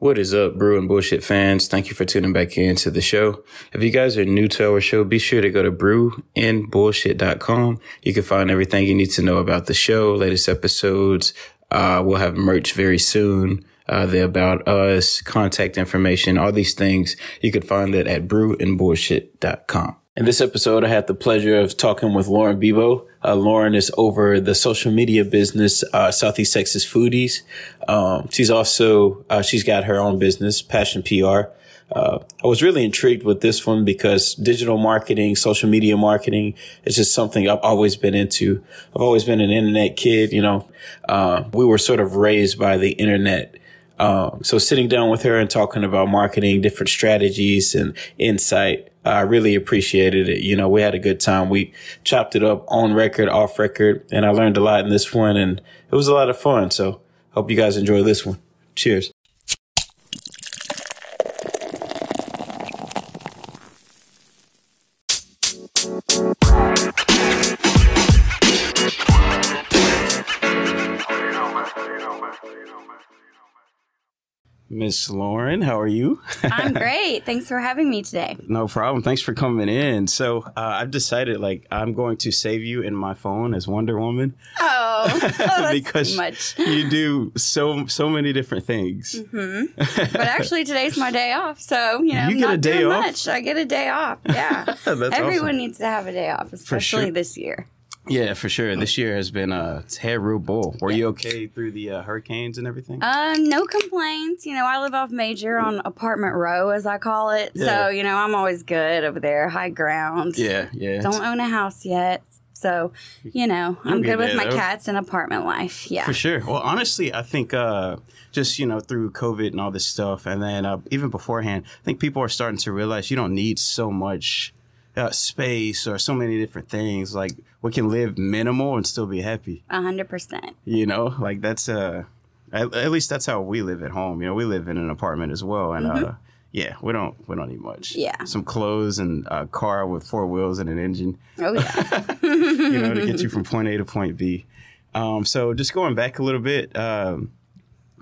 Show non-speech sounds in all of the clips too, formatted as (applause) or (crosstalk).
What is up, Brew and Bullshit fans? Thank you for tuning back into the show. If you guys are new to our show, be sure to go to brewandbullshit.com. You can find everything you need to know about the show, latest episodes. Uh, we'll have merch very soon. Uh, the about us, contact information, all these things. You could find that at brewandbullshit.com. In this episode, I had the pleasure of talking with Lauren Bebo. Uh, Lauren is over the social media business, uh, Southeast Texas Foodies. Um, she's also, uh, she's got her own business, Passion PR. Uh, I was really intrigued with this one because digital marketing, social media marketing is just something I've always been into. I've always been an internet kid, you know. Uh, we were sort of raised by the internet. Um, so sitting down with her and talking about marketing, different strategies and insight, I really appreciated it. You know, we had a good time. We chopped it up on record, off record, and I learned a lot in this one and it was a lot of fun. So hope you guys enjoy this one. Cheers. Miss Lauren, how are you? (laughs) I'm great. Thanks for having me today. No problem. Thanks for coming in. So uh, I've decided, like, I'm going to save you in my phone as Wonder Woman. Oh, (laughs) oh (laughs) because much. you do so so many different things. Mm-hmm. but actually, today's my day off, so you know, you get not a day off. much. I get a day off. Yeah, That's everyone awesome. needs to have a day off, especially sure. this year. Yeah, for sure. This year has been a terrible. Were you okay through the uh, hurricanes and everything? Um, no complaints. You know, I live off Major on apartment row, as I call it. Yeah. So you know, I'm always good over there, high ground. yeah, yeah. Don't own a house yet, so you know, I'm You'll get good with my though. cats and apartment life. Yeah. For sure. Well, honestly, I think uh, just you know through COVID and all this stuff, and then uh, even beforehand, I think people are starting to realize you don't need so much uh, space or so many different things. Like we can live minimal and still be happy. A hundred percent. You know, like that's uh, at, at least that's how we live at home. You know, we live in an apartment as well, and uh, yeah, we don't we don't need much. Yeah. some clothes and a car with four wheels and an engine. Oh yeah. (laughs) you know, to get you from point A to point B. Um, so just going back a little bit, um,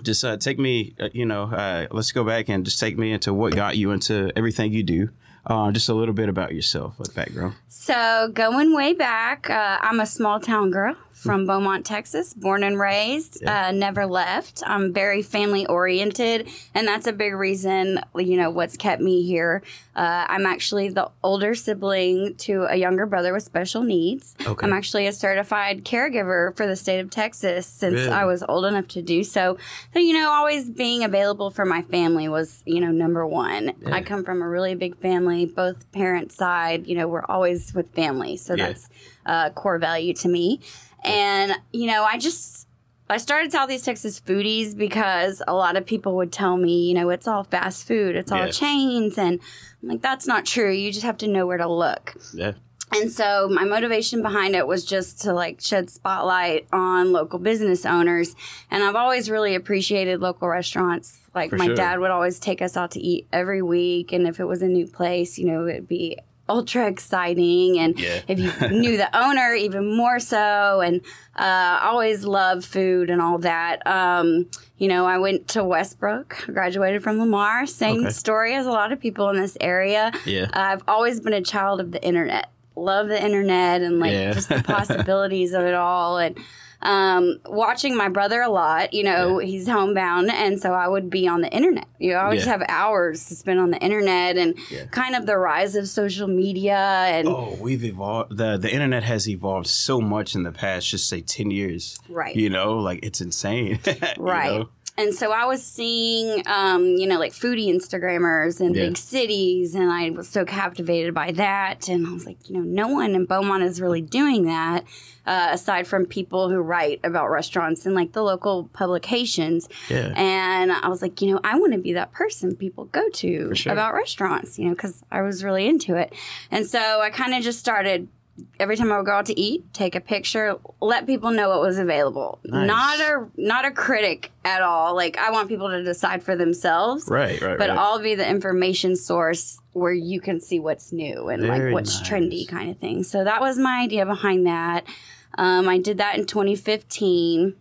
just uh, take me, uh, you know, uh, let's go back and just take me into what got you into everything you do. Uh, just a little bit about yourself, like background. So, going way back, uh, I'm a small town girl from Beaumont, Texas, born and raised, uh, never left. I'm very family oriented, and that's a big reason, you know, what's kept me here. Uh, I'm actually the older sibling to a younger brother with special needs. Okay. I'm actually a certified caregiver for the state of Texas since Really? I was old enough to do so. So, you know, always being available for my family was, you know, number one. I come from a really big family, both parents' side, you know, we're always with family. So Yeah. that's a core value to me. And, you know, I just. I started Southeast Texas Foodies because a lot of people would tell me, you know, it's all fast food, it's all Yeah. chains. And I'm like, that's not true. You just have to know where to look. Yeah. And so my motivation behind it was just to like shed spotlight on local business owners. And I've always really appreciated local restaurants. Like For my sure. dad would always take us out to eat every week. And if it was a new place, you know, it'd be ultra exciting. And Yeah. if you (laughs) knew the owner, even more so. And uh, always love food and all that. Um, you know, I went to Westbrook, graduated from Lamar. Same Okay. story as a lot of people in this area. Yeah. I've always been a child of the internet. Love the internet and like Yeah. just the possibilities of it all. And um, watching my brother a lot, you know, he's homebound. And so I would be on the internet. You know, I would just Yeah. have hours to spend on the internet and Yeah. kind of the rise of social media. And Oh, we've evolved. the The internet has evolved so much in the past, just say ten years. Right. You know, like it's insane. (laughs) you Right. know? And so I was seeing, um, you know, like foodie Instagrammers in Yeah. big cities, and I was so captivated by that. And I was like, you know, no one in Beaumont is really doing that, uh, aside from people who write about restaurants and like the local publications. Yeah. And I was like, you know, I want to be that person people go to sure. about restaurants, you know, because I was really into it. And so I kind of just started every time I would go out to eat, take a picture, let people know what was available. Nice. Not a not a critic at all. Like I want people to decide for themselves. Right. Right. But right. I'll be the information source where you can see what's new and Very like what's nice. trendy kind of thing. So that was my idea behind that. Um, I did that in 2015.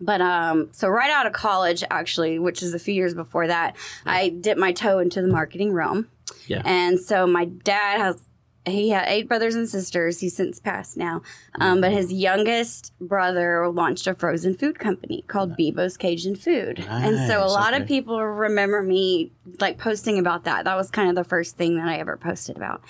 But um, so right out of college, actually, which is a few years before that, I dipped my toe into the marketing realm. Yeah. And so my dad has he had eight brothers and sisters. He's since passed now. Um, but his youngest brother launched a frozen food company called Bebo's Cajun Food. and so a Nice, lot of people remember me like posting about that. That was kind of the first thing that I ever posted about.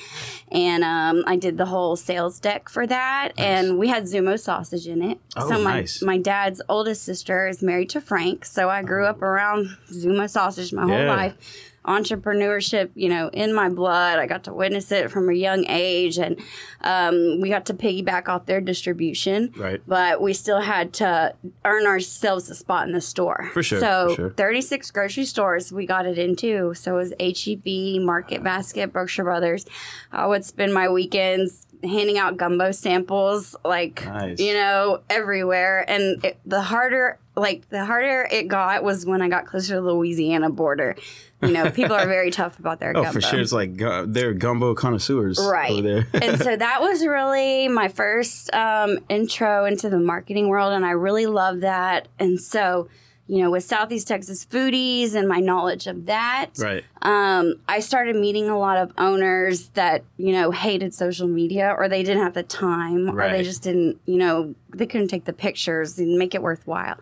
And um, I did the whole sales deck for that. And we had Zummo sausage in it. Oh, so my, nice. my dad's oldest sister is married to Frank. So I grew up around Zummo sausage my whole Yeah. life entrepreneurship, you know, in my blood. I got to witness it from a young age, and um, we got to piggyback off their distribution. Right. But we still had to earn ourselves a spot in the store. For sure, So for sure. 36 grocery stores we got it into. So it was HEB, Market Basket, Brookshire Brothers. I would spend my weekends handing out gumbo samples, like Nice. you know, everywhere. And it, the harder, like the harder it got was when I got closer to the Louisiana border. You know, people are very tough about their (laughs) Oh, gumbo. for sure. It's like gu- they're gumbo connoisseurs Right. over there. (laughs) and so that was really my first um, intro into the marketing world, and I really love that. And so, you know, with Southeast Texas Foodies and my knowledge of that, right. um, I started meeting a lot of owners that, you know, hated social media or they didn't have the time or they just didn't, you know, they couldn't take the pictures and make it worthwhile.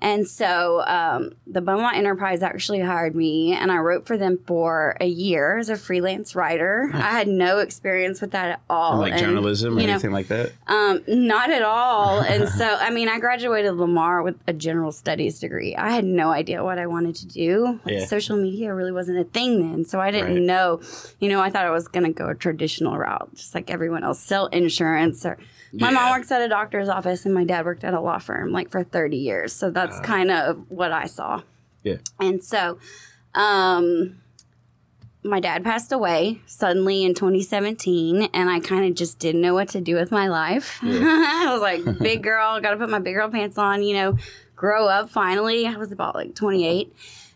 And so um, the Beaumont Enterprise actually hired me and I wrote for them for a year as a freelance writer. I had no experience with that at all. like And, journalism or you know, anything like that. um, not at all. (laughs) And so, I mean, I graduated Lamar with a general studies degree. I had no idea what I wanted to do. Like, Yeah. Social media really wasn't a thing then. So I didn't Right. know, you know, I thought I was going to go a traditional route, just like everyone else, sell insurance or. My mom works at a doctor's office and my dad worked at a law firm like for 30 years. So that's kind of what I saw. Yeah. And so, um, my dad passed away suddenly in 2017, and I kind of just didn't know what to do with my life. (laughs) I was like, big girl, got to put my big girl pants on, you know, grow up finally. I was about like 28.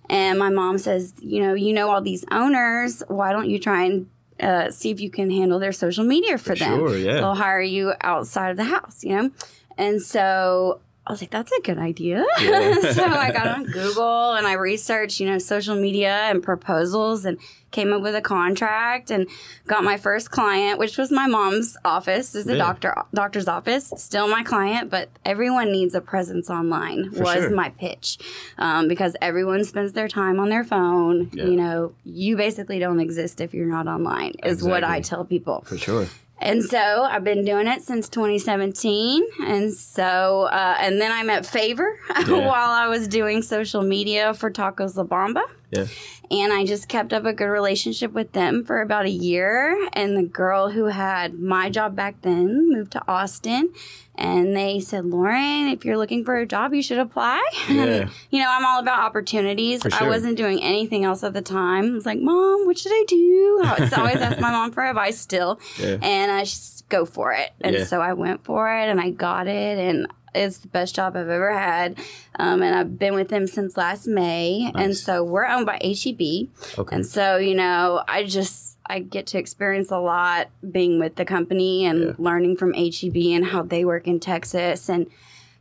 And my mom says, you know, you know all these owners. Why don't you try and uh, see if you can handle their social media for, them? sure, yeah. They'll hire you outside of the house, you know? And so I was like, that's a good idea. (laughs) Yeah. so I got on Google and I researched, you know, social media and proposals and came up with a contract and got my first client, which was my mom's office. Is a Yeah. doctor doctor's office. Still my client, but everyone needs a presence online. For was sure. my pitch um, because everyone spends their time on their phone. Yeah. You know, you basically don't exist if you're not online. Is what I tell people. For sure. And so I've been doing it since 2017. And so, uh, and then I met Favor (laughs) Yeah. while I was doing social media for Tacos La Bamba. Yeah. And I just kept up a good relationship with them for about a year. And the girl who had my job back then moved to Austin. And they said, Lauren, if you're looking for a job, you should apply. (laughs) Yeah. And, you know, I'm all about opportunities. For I wasn't doing anything else at the time. I was like, Mom, what should I do? (laughs) I always ask my mom for advice still. Yeah. And I just go for it. And Yeah. so I went for it and I got it. And it's the best job I've ever had. Um, and I've been with them since last May. And so we're owned by HEB. Okay. And so, you know, I just I get to experience a lot being with the company and Yeah. learning from HEB and how they work in Texas and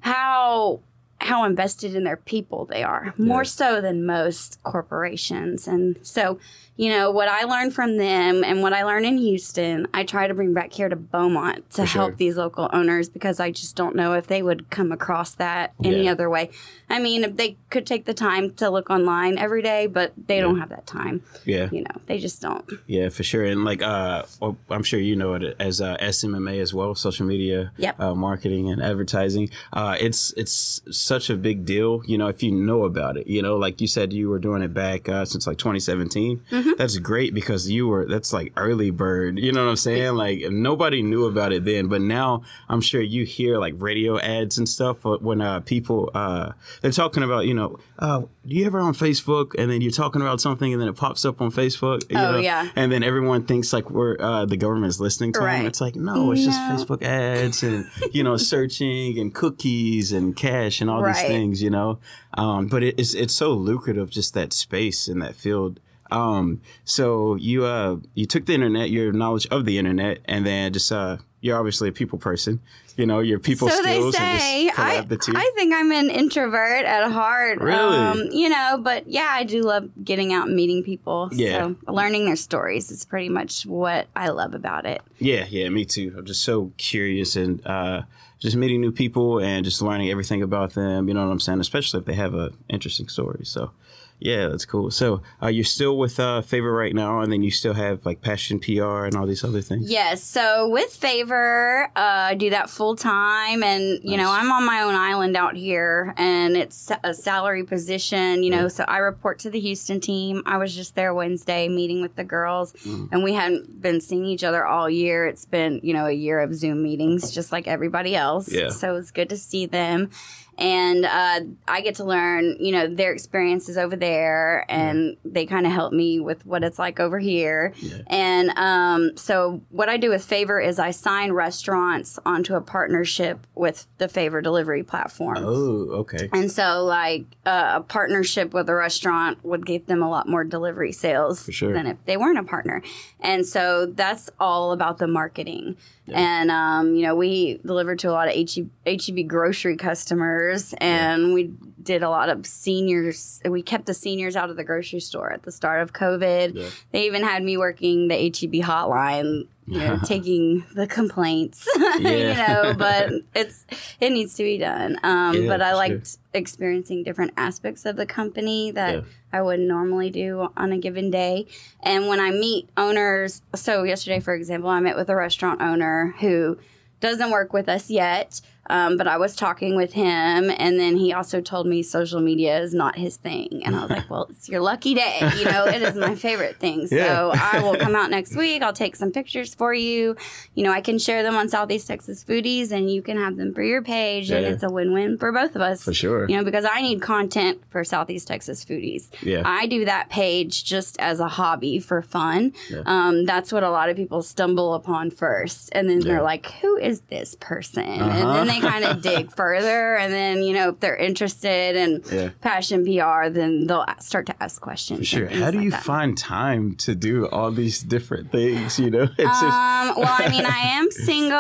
how how invested in their people they are more Yeah. so than most corporations and so you know what i learned from them and what i learned in houston i try to bring back here to beaumont to For sure. help these local owners because i just don't know if they would come across that any Yeah. other way i mean if they could take the time to look online every day but they don't have that time Yeah. you know they just don't Yeah, for sure. And like, uh, I'm sure you know it as uh, SMMA as well, social media, Yep. uh, marketing and advertising. Uh, it's it's such a big deal, you know, if you know about it. You know, like you said, you were doing it back uh, since like 2017. Mm-hmm. That's great because you were that's like early bird. You know what I'm saying? Like nobody knew about it then, but now I'm sure you hear like radio ads and stuff when uh, people uh, they're talking about, you know, uh, do you ever on Facebook and then you're talking about something and then it pops up on Facebook. you Oh, know? yeah. And then everyone thinks like we're uh, the government's listening to Right. them. It's like no, it's just Facebook ads and you know (laughs) searching and cookies and cache and all these things. You know, um, but it, it's it's so lucrative just that space in that field. Um, so you uh you took the internet, your knowledge of the internet, and then just uh you're obviously a people person. You know, your people so skills they say I, the. I think i'm an introvert at heart Um, Really? you know but yeah i do love getting out and meeting people Yeah. so learning their stories is pretty much what i love about it Yeah, yeah, me too. I'm just so curious and uh, just meeting new people and just learning everything about them. You know what I'm saying? Especially if they have a interesting story. So, yeah, that's cool. So, uh, you're still with uh, Favor right now, and then you still have like Passion PR and all these other things. Yes. So with favor, uh, I do that full time, and you know I'm on my own island out here, and it's a salary position. You know, so I report to the Houston team. I was just there Wednesday meeting with the girls, Mm. and we hadn't been seeing each other all year. It's been you know a year of Zoom meetings, just like everybody else. Yeah. So it was good to see them. And uh, I get to learn, you know, their experiences over there, and they kind of help me with what it's like over here. Yeah. And um, so, what I do with Favor is I sign restaurants onto a partnership with the Favor delivery platform. Oh, okay. And so, like uh, a partnership with a restaurant would give them a lot more delivery sales sure. than if they weren't a partner. And so that's all about the marketing. And um, you know, we delivered to a lot of HEB, grocery customers, and we did a lot of seniors. We kept the seniors out of the grocery store at the start of COVID. Yeah. They even had me working the HEB hotline. You know, (laughs) taking the complaints, (laughs) you know, but (laughs) it's it needs to be done. Um, Yeah, but I liked experiencing different aspects of the company that Yeah. I wouldn't normally do on a given day. And when I meet owners, so yesterday, for example, I met with a restaurant owner who doesn't work with us yet. Um, but I was talking with him, and then he also told me social media is not his thing. And I was like, (laughs) well, it's your lucky day. You know, it is my favorite thing. (laughs) So Yeah. I will (laughs) come out next week. I'll take some pictures for you. You know, I can share them on Southeast Texas Foodies, and you can have them for your page. And it's a win win for both of us. For sure. You know, because I need content for Southeast Texas Foodies. Yeah. I do that page just as a hobby for fun. Yeah. Um, that's what a lot of people stumble upon first. And then Yeah. they're like, who is this person? Uh-huh. And then they kind of dig further. And then, you know, if they're interested in Yeah. passion PR, then they'll start to ask questions. and Sure. How do like you that. find time to do all these different things? You know, (laughs) it's just Um, well, I mean, I am (laughs) single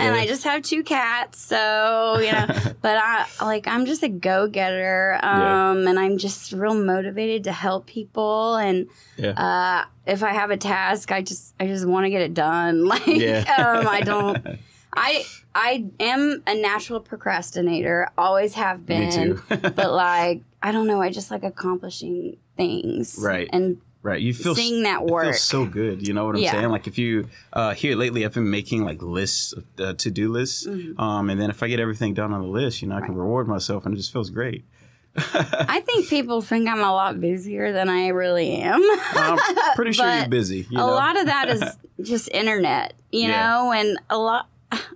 and Yeah. I just have two cats, so you know. (laughs) but I like I'm just a go getter, um, and I'm just real motivated to help people. And Yeah. uh, if I have a task, I just I just want to get it done. Like Yeah. um, I don't. I I am a natural procrastinator, always have been. Me too. (laughs) but like I don't know, I just like accomplishing things, Right. And right. You feel seeing that work. feels so good. You know what I'm Yeah. saying? Like if you uh, here lately, I've been making like lists, uh, to do lists, Mm-hmm. um, and then if I get everything done on the list, you know, I can reward myself, and it just feels great. I think (laughs) people think I'm a lot busier than I really am. I'm pretty (laughs) sure you're busy. You a know? lot of that is just internet, you Yeah. know, and a lot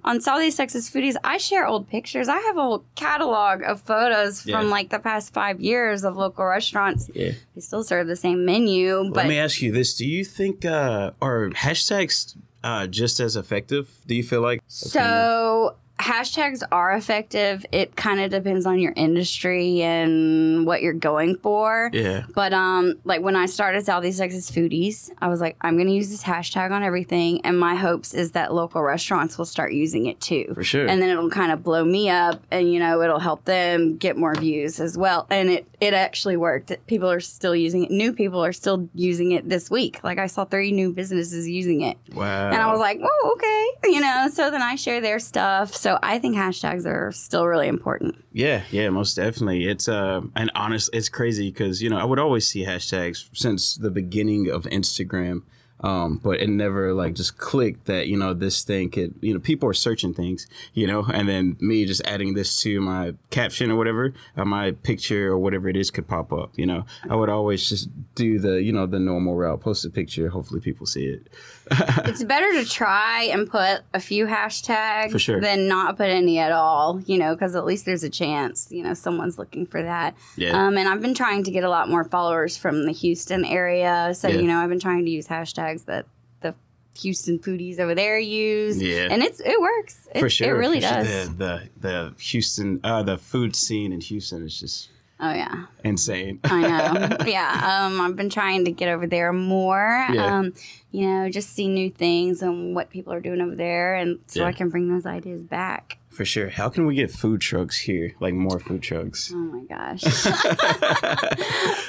on Southeast Texas Foodies, I share old pictures. I have a whole catalog of photos Yeah. from like the past five years of local restaurants. Yeah. They still serve the same menu, but Let me ask you this: Do you think uh, are hashtags uh, just as effective? Do you feel like So hashtags are effective. It kind of depends on your industry and what you're going for. Yeah. But um, like when I started Southeast Texas Foodies, I was like, I'm gonna use this hashtag on everything, and my hopes is that local restaurants will start using it too. For sure. And then it'll kind of blow me up, and you know it'll help them get more views as well. And it it actually worked. People are still using it. New people are still using it this week. Like I saw three new businesses using it. Wow. And I was like, oh, okay. (laughs) You know, so then I share their stuff. So I think hashtags are still really important. Yeah, yeah, most definitely. It's uh, and honest, it's crazy because you know I would always see hashtags since the beginning of Instagram, um, but it never like just clicked that you know this thing could you know people are searching things you know, and then me just adding this to my caption or whatever, uh, my picture or whatever it is could pop up. You know, I would always just do the you know the normal route, post a picture, hopefully people see it. (laughs) it's better to try and put a few hashtags For sure. than not put any at all, you know, because at least there's a chance, you know, someone's looking for that. Yeah. Um, and I've been trying to get a lot more followers from the Houston area. So, Yeah. you know, I've been trying to use hashtags that the Houston foodies over there use. Yeah. And it's it works. It, For sure, It really for sure. does. The, the the Houston, uh, the food scene in Houston is just Oh yeah, insane. I know. (laughs) yeah, um, I've been trying to get over there more. Yeah. Um, you know, just see new things and what people are doing over there, and so Yeah. I can bring those ideas back. For sure. How can we get food trucks here? Like more food trucks? Oh my gosh. (laughs)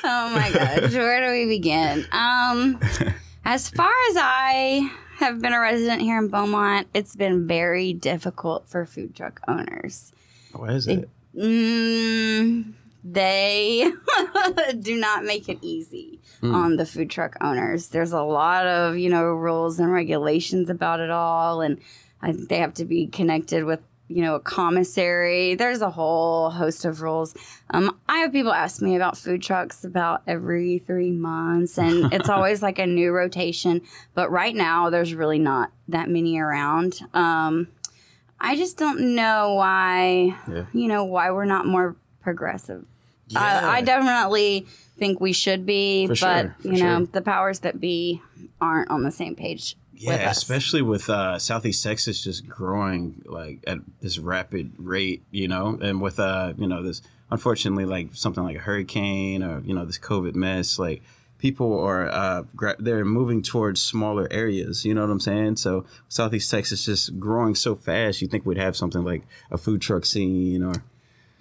oh my gosh. Where do we begin? Um, as far as I have been a resident here in Beaumont, it's been very difficult for food truck owners. What is it? Mm, they (laughs) do not make it easy Mm. on the food truck owners. There's a lot of, you know, rules and regulations about it all. And I think they have to be connected with, you know, a commissary. There's a whole host of rules. Um, I have people ask me about food trucks about every three months, and (laughs) it's always like a new rotation. But right now, there's really not that many around. Um, I just don't know why Yeah. you know why we're not more progressive. Yeah. I, I definitely think we should be, For but sure, you know sure. the powers that be aren't on the same page. with Yeah, us. especially with uh, Southeast Texas just growing like at this rapid rate, you know, and with uh, you know, this unfortunately like something like a hurricane or you know this COVID mess, like people are uh, gra- they're moving towards smaller areas. You know what I'm saying? So Southeast Texas just growing so fast. You think we'd have something like a food truck scene or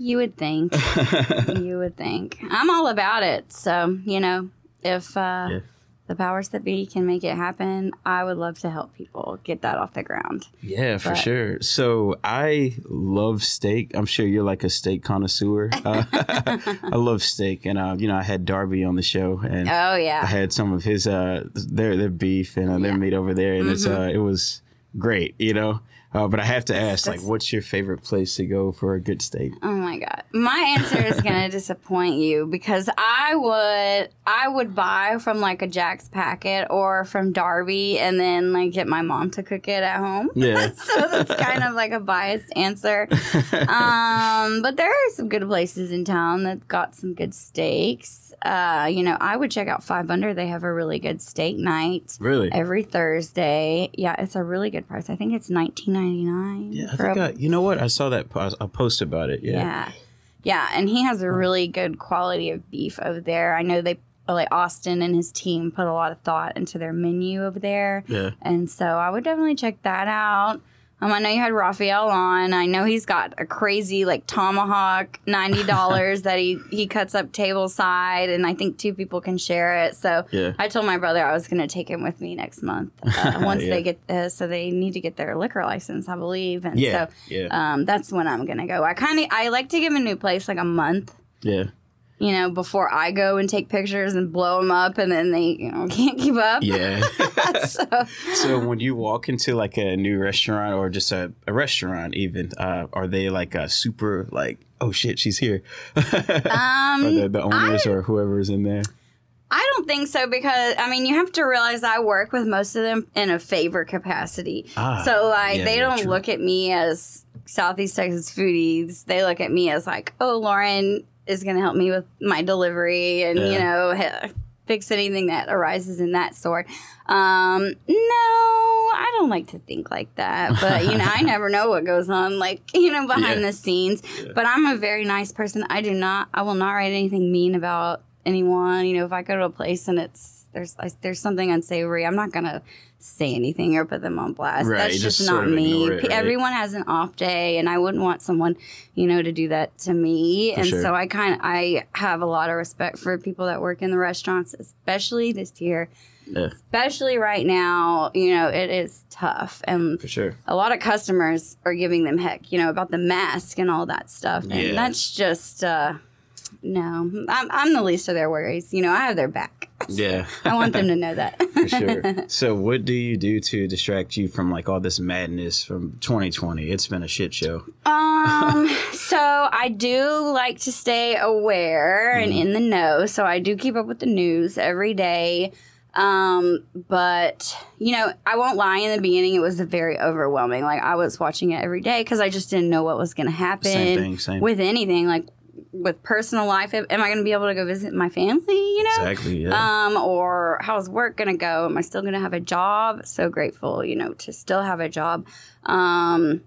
You would think. (laughs) you would think. I'm all about it. So you know, if uh, the powers that be can make it happen, I would love to help people get that off the ground. Yeah, for sure. So I love steak. I'm sure you're like a steak connoisseur. (laughs) Uh, (laughs) I love steak, and uh, you know I had Darby on the show, and Oh yeah. I had some of his uh their their beef and uh, their Yeah. meat over there, and it's Mhm. uh it was great, you know. Uh, but I have to ask, like, what's your favorite place to go for a good steak? Oh my god. My answer is going (laughs) to disappoint you because I would I would buy from like a Jack's packet or from Darby and then like get my mom to cook it at home. (laughs) Yeah. so that's kind of like a biased answer. (laughs) Um, but there are some good places in town that got some good steaks. Uh, you know, I would check out Five Under. They have a really good steak night really? every Thursday. Yeah, it's a really good price. I think it's nineteen ninety nine. Yeah, I think I, you know what? I saw that po- a post about it. Yeah. Yeah. Yeah, and he has a really good quality of beef over there. I know they like Austin and his team put a lot of thought into their menu over there. Yeah. And so I would definitely check that out. Um, I know you had Raphael on. I know he's got a crazy like tomahawk ninety (laughs) dollars that he he cuts up table side, and I think two people can share it. So Yeah. I told my brother I was going to take him with me next month uh, (laughs) once Yeah. they get uh, so they need to get their liquor license, I believe, and Yeah. so Yeah. um, that's when I'm gonna go. I kind of I like to give a new place like a month, Yeah. You know, before I go and take pictures and blow them up, and then they you know (laughs) can't keep up. Yeah. (laughs) (laughs) so so when you walk into like a new restaurant or just a, a restaurant even, uh, are they like a super like, oh shit, she's here? um, or the, the owners or whoever's in there? I don't think so because I mean you have to realize I work with most of them in a favor capacity. Ah, so like yeah, they yeah, don't true. look at me as Southeast Texas foodies. They look at me as like, oh, Lauren is going to help me with my delivery and you know fix anything that arises in that sort. Um, no, I don't like to think like that, but you know I (laughs) never know what goes on like you know behind Yeah. the scenes. Yeah. But I'm a very nice person. I do not. I will not write anything mean about anyone. You know, if I go to a place and it's there's there's something unsavory, I'm not gonna say anything or put them on blast. Right, That's just, just not me. it, right? Everyone has an off day, and I wouldn't want someone, you know, to do that to me. For and sure. so I kind of I have a lot of respect for people that work in the restaurants, especially this year. Yeah, Especially right now, you know, it is tough. And for sure. a lot of customers are giving them heck, you know, about the mask and all that stuff. And Yeah. that's just, uh, no, I'm, I'm the least of their worries. You know, I have their back. Yeah. (laughs) I want them to know that. (laughs) For sure. (laughs) So, what do you do to distract you from like all this madness from 2020? It's been a shit show. um, so I do like to stay aware and in the know. So I do keep up with the news every day. Um, but you know, I won't lie. In the beginning, it was very overwhelming. Like I was watching it every day because I just didn't know what was going to happen. Same thing. Same. with anything like with personal life am i going to be able to go visit my family you know exactly. Yeah. um or how's work going to go am i still going to have a job so grateful you know to still have a job um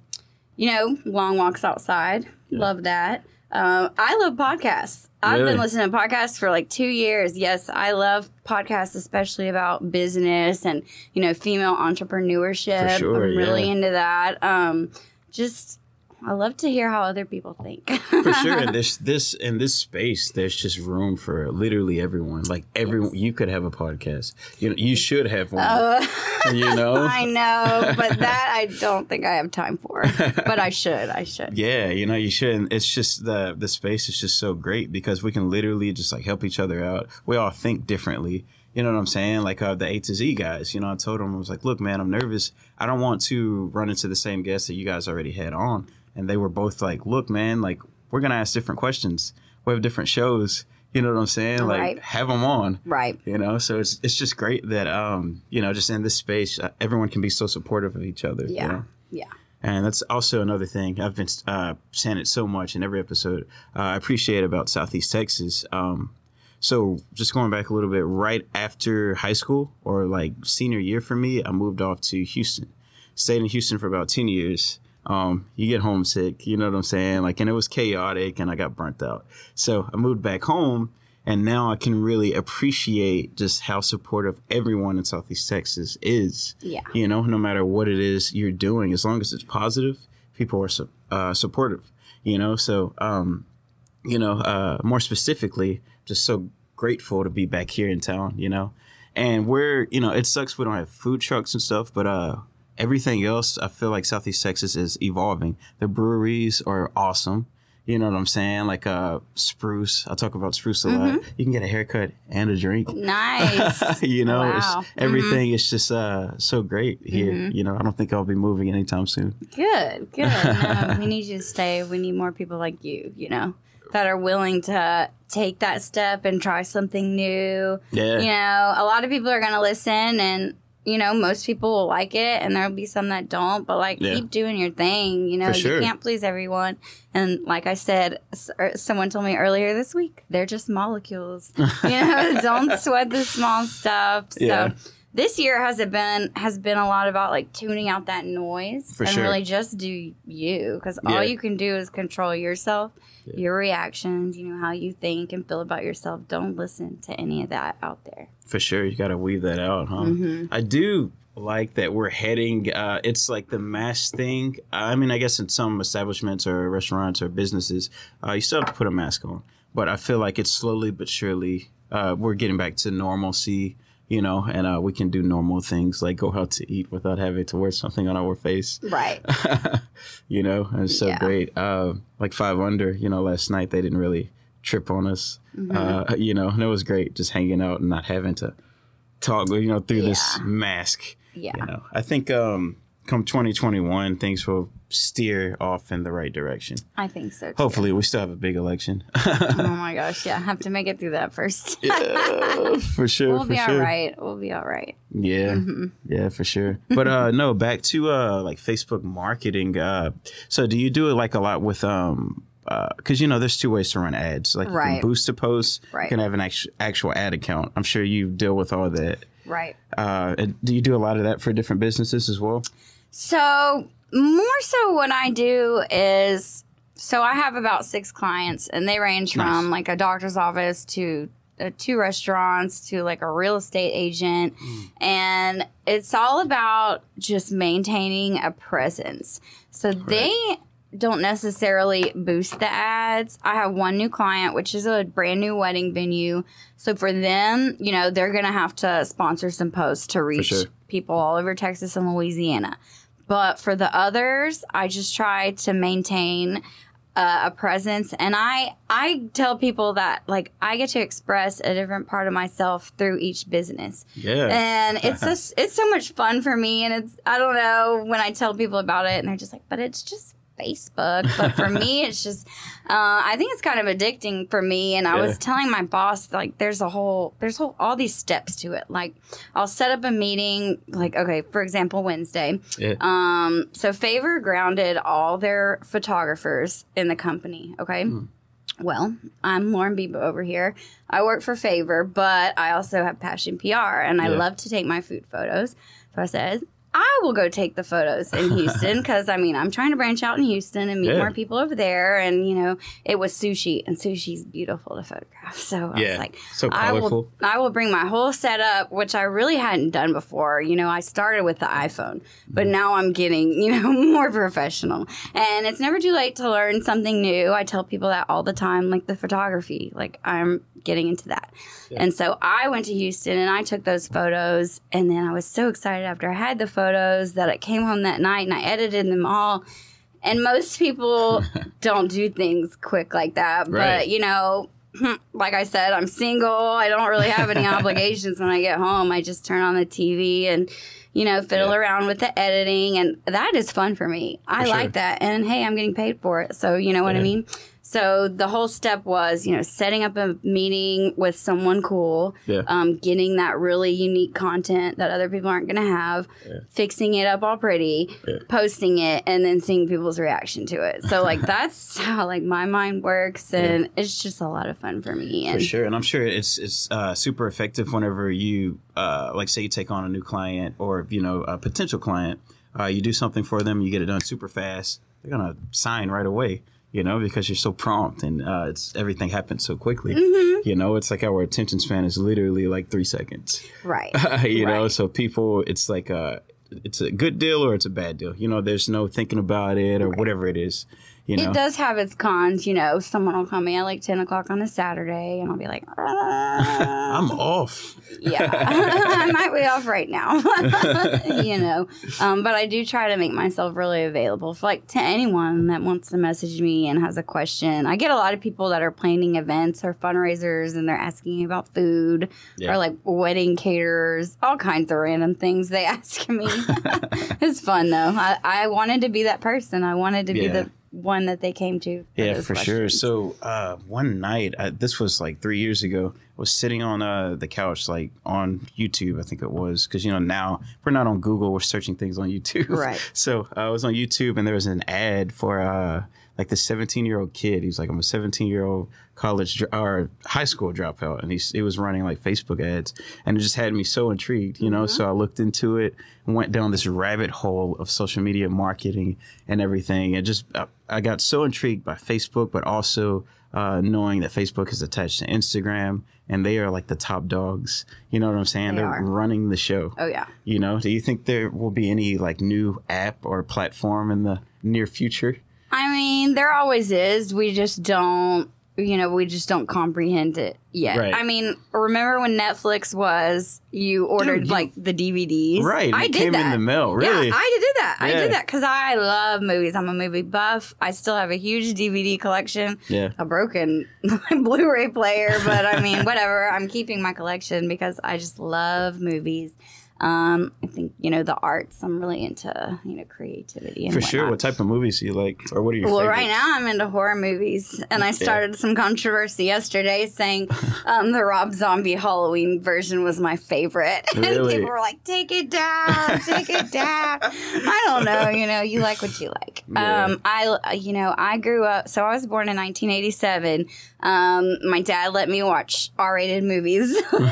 you know long walks outside love that Um, I love podcasts. I've Really? been listening to podcasts for like two years. Yes, I love podcasts, especially about business and you know female entrepreneurship. Sure, I'm really yeah. into that. Um, just I love to hear how other people think. (laughs) for sure in this this in this space there's just room for literally everyone like everyone you could have a podcast you know you should have one Uh, you (laughs) know I know, but that I don't think I have time for. But I should. I should. (laughs) yeah you know you should and it's just the the space is just so great because we can literally just like help each other out we all think differently you know what I'm saying? Like uh, the A to Z guys, you know, I told them, I was like, look, man, I'm nervous. I don't want to run into the same guests that you guys already had on. And they were both like, look, man, like, we're to ask different questions. We have different shows. You know what I'm saying? Like, Right. have them on. Right. you know so it's it's just great that um you know just in this space uh, everyone can be so supportive of each other you Yeah. know? Yeah. and that's also another thing i've been uh saying it so much in every episode uh, i appreciate about southeast texas um so just going back a little bit right after high school or like senior year for me i moved off to houston stayed in houston for about 10 years um, you get homesick, you know what I'm saying? Like, and it was chaotic and I got burnt out. So I moved back home and now I can really appreciate just how supportive everyone in Southeast Texas is. Yeah. You know, no matter what it is you're doing, as long as it's positive, people are su- uh, supportive. You know, so um, you know, uh, more specifically, just so grateful to be back here in town. You know, and we're you know, it sucks we don't have food trucks and stuff, but uh, everything else, I feel like Southeast Texas is evolving. The breweries are awesome. You know what I'm saying? Like uh, Spruce. I talk about Spruce a lot. You can get a haircut and a drink. Nice. (laughs) you know, Wow. Mm-hmm. everything is just uh, so great here. You know, I don't think I'll be moving anytime soon. Good, good. No, (laughs) we need you to stay. We need more people like you, you know, that are willing to take that step and try something new. Yeah. You know, a lot of people are going to listen and, you know, most people will like it and there'll be some that don't, but like Yeah. keep doing your thing. You know, sure. you can't please everyone. And like I said, s- er, someone told me earlier this week, they're just molecules. you know, (laughs) don't sweat the small stuff. So Yeah. This year has it been has been a lot about like tuning out that noise For and sure. really just do you because Yeah. all you can do is control yourself your reactions you know how you think and feel about yourself don't listen to any of that out there For sure, you got to weave that out, huh? Mm-hmm. I do like that we're heading. Uh, it's like the mask thing. I mean, I guess in some establishments or restaurants or businesses, uh, you still have to put a mask on. But I feel like it's slowly but surely uh, we're getting back to normalcy. You know, and uh, we can do normal things like go out to eat without having to wear something on our face. right (laughs) you know, and it's so Yeah. great. Uh, like five under, you know, last night they didn't really trip on us. Mm-hmm. Uh, you know, and it was great just hanging out and not having to talk, you know, through this mask. yeah You know, I think um, come 2021, things will steer off in the right direction. i think so too. Hopefully, we still have a big election. oh (laughs) my gosh yeah have to make it through that first Yeah, for sure. we'll for be sure. all right we'll be all right Yeah, Mm-hmm. yeah, for sure. But uh no, back to uh like Facebook marketing. Uh so do you do it like a lot with um because you know there's two ways to run ads. Like you Right. can boost a post, right. you can have an actual actual ad account. I'm sure you deal with all that. right Uh, do you do a lot of that for different businesses as well? So, more so, what I do is so I have about six clients, and they range Nice. from like a doctor's office to uh, two restaurants to like a real estate agent. And it's all about just maintaining a presence. So, they don't necessarily boost the ads. I have one new client, which is a brand new wedding venue. So for them, you know, they're going to have to sponsor some posts to reach sure. people all over Texas and Louisiana. But for the others, I just try to maintain uh, a presence. And I I tell people that like I get to express a different part of myself through each business. Yeah. and it's (laughs) just it's so much fun for me. And it's i don't know when i tell people about it and they're just like but it's just facebook but for me (laughs) it's just uh, i think it's kind of addicting for me and i Yeah. was telling my boss like there's a whole there's whole all these steps to it like i'll set up a meeting like okay for example wednesday yeah. um so favor grounded all their photographers in the company okay well, I'm Lauren Bebo over here. I work for Favor, but I also have Passion PR and I Yeah. love to take my food photos. So I said, I will go take the photos in Houston (laughs) because I mean I'm trying to branch out in Houston and meet Yeah. more people over there. And you know, it was sushi, and sushi's beautiful to photograph. (laughs) So I Yeah, was like, so I will. I will bring my whole setup, which I really hadn't done before. You know, I started with the iPhone, but mm-hmm. now I'm getting, (laughs) you know, more professional. And it's never too late to learn something new. I tell people that all the time, like the photography, like I'm getting into that. And so I went to Houston and I took those photos. And then I was so excited after I had the photos that I came home that night and I edited them all. And most people (laughs) don't do things quick like that. Right. But, you know, hmm, like I said, I'm single. I don't really have any (laughs) obligations when I get home. I just turn on the TV and, you know, fiddle Yeah. around with the editing. And that is fun for me. I For like sure. that. And hey, I'm getting paid for it. So, you know what I mean? So the whole step was, you know, setting up a meeting with someone cool, Yeah. um, getting that really unique content that other people aren't going to have, fixing it up all pretty, Yeah. posting it, and then seeing people's reaction to it. So like (laughs) that's how like my mind works, and it's just a lot of fun for me. For And sure, and I'm sure it's it's uh, super effective whenever you uh, like say you take on a new client or you know a potential client, uh, you do something for them, you get it done super fast. They're gonna sign right away, you know, because you're so prompt and uh, it's everything happens so quickly. Mm-hmm. You know, it's like our attention span is literally like three seconds. right, (laughs) you know, so people, it's like a it's a good deal or it's a bad deal. You know, there's no thinking about it or whatever it is. You know, it does have its cons. You know, someone will call me at like ten o'clock on a Saturday, and I'll be like, "Ah." (laughs) I'm off. yeah, (laughs) I might be off right now, (laughs) you know. Um, but I do try to make myself really available for like to anyone that wants to message me and has a question. I get a lot of people that are planning events or fundraisers and they're asking me about food Yeah. or like wedding caterers, all kinds of random things they ask me. it's fun though. I, I wanted to be that person. I wanted to be the one that they came to. Yeah, for sure. So uh, one night, I, this was like three years ago. Was sitting on uh, the couch, like on YouTube, I think it was, because you know now we're not on Google, we're searching things on YouTube. Right. (laughs) So uh, I was on YouTube, and there was an ad for uh, like the 17 year old kid. He's like, I'm a 17 year old college or high school dropout, and he's he was running like Facebook ads, and it just had me so intrigued, you know. So I looked into it and went down this rabbit hole of social media marketing and everything, and just I, I got so intrigued by Facebook, but also uh, knowing that Facebook is attached to Instagram, and they are like the top dogs. You know what I'm saying? They They're are. running the show. Oh yeah. You know, do you think there will be any like new app or platform in the near future? I mean, there always is. We just don't, you know, we just don't comprehend it yet. Right. I mean, remember when Netflix was, you ordered you- like the DVDs? Right, I it did came in the mail, really? Yeah, I did that. I did that because I love movies. I'm a movie buff. I still have a huge DVD collection. Yeah. A broken (laughs) Blu-ray player, but I mean, (laughs) whatever. I'm keeping my collection because I just love movies. Um, I think you know the arts. I'm really into you know creativity and For sure. What type of movies do you like, or what are your Well, favorites? right now I'm into horror movies, and I started some controversy yesterday saying (laughs) um, the Rob Zombie Halloween version was my favorite, (laughs) and Really? people were like, "Take it down, take it down." (laughs) I don't know, you know, you like what you like. Yeah. Um, I, you know, I grew up. So I was born in 1987. Um, my dad let me watch R-rated movies like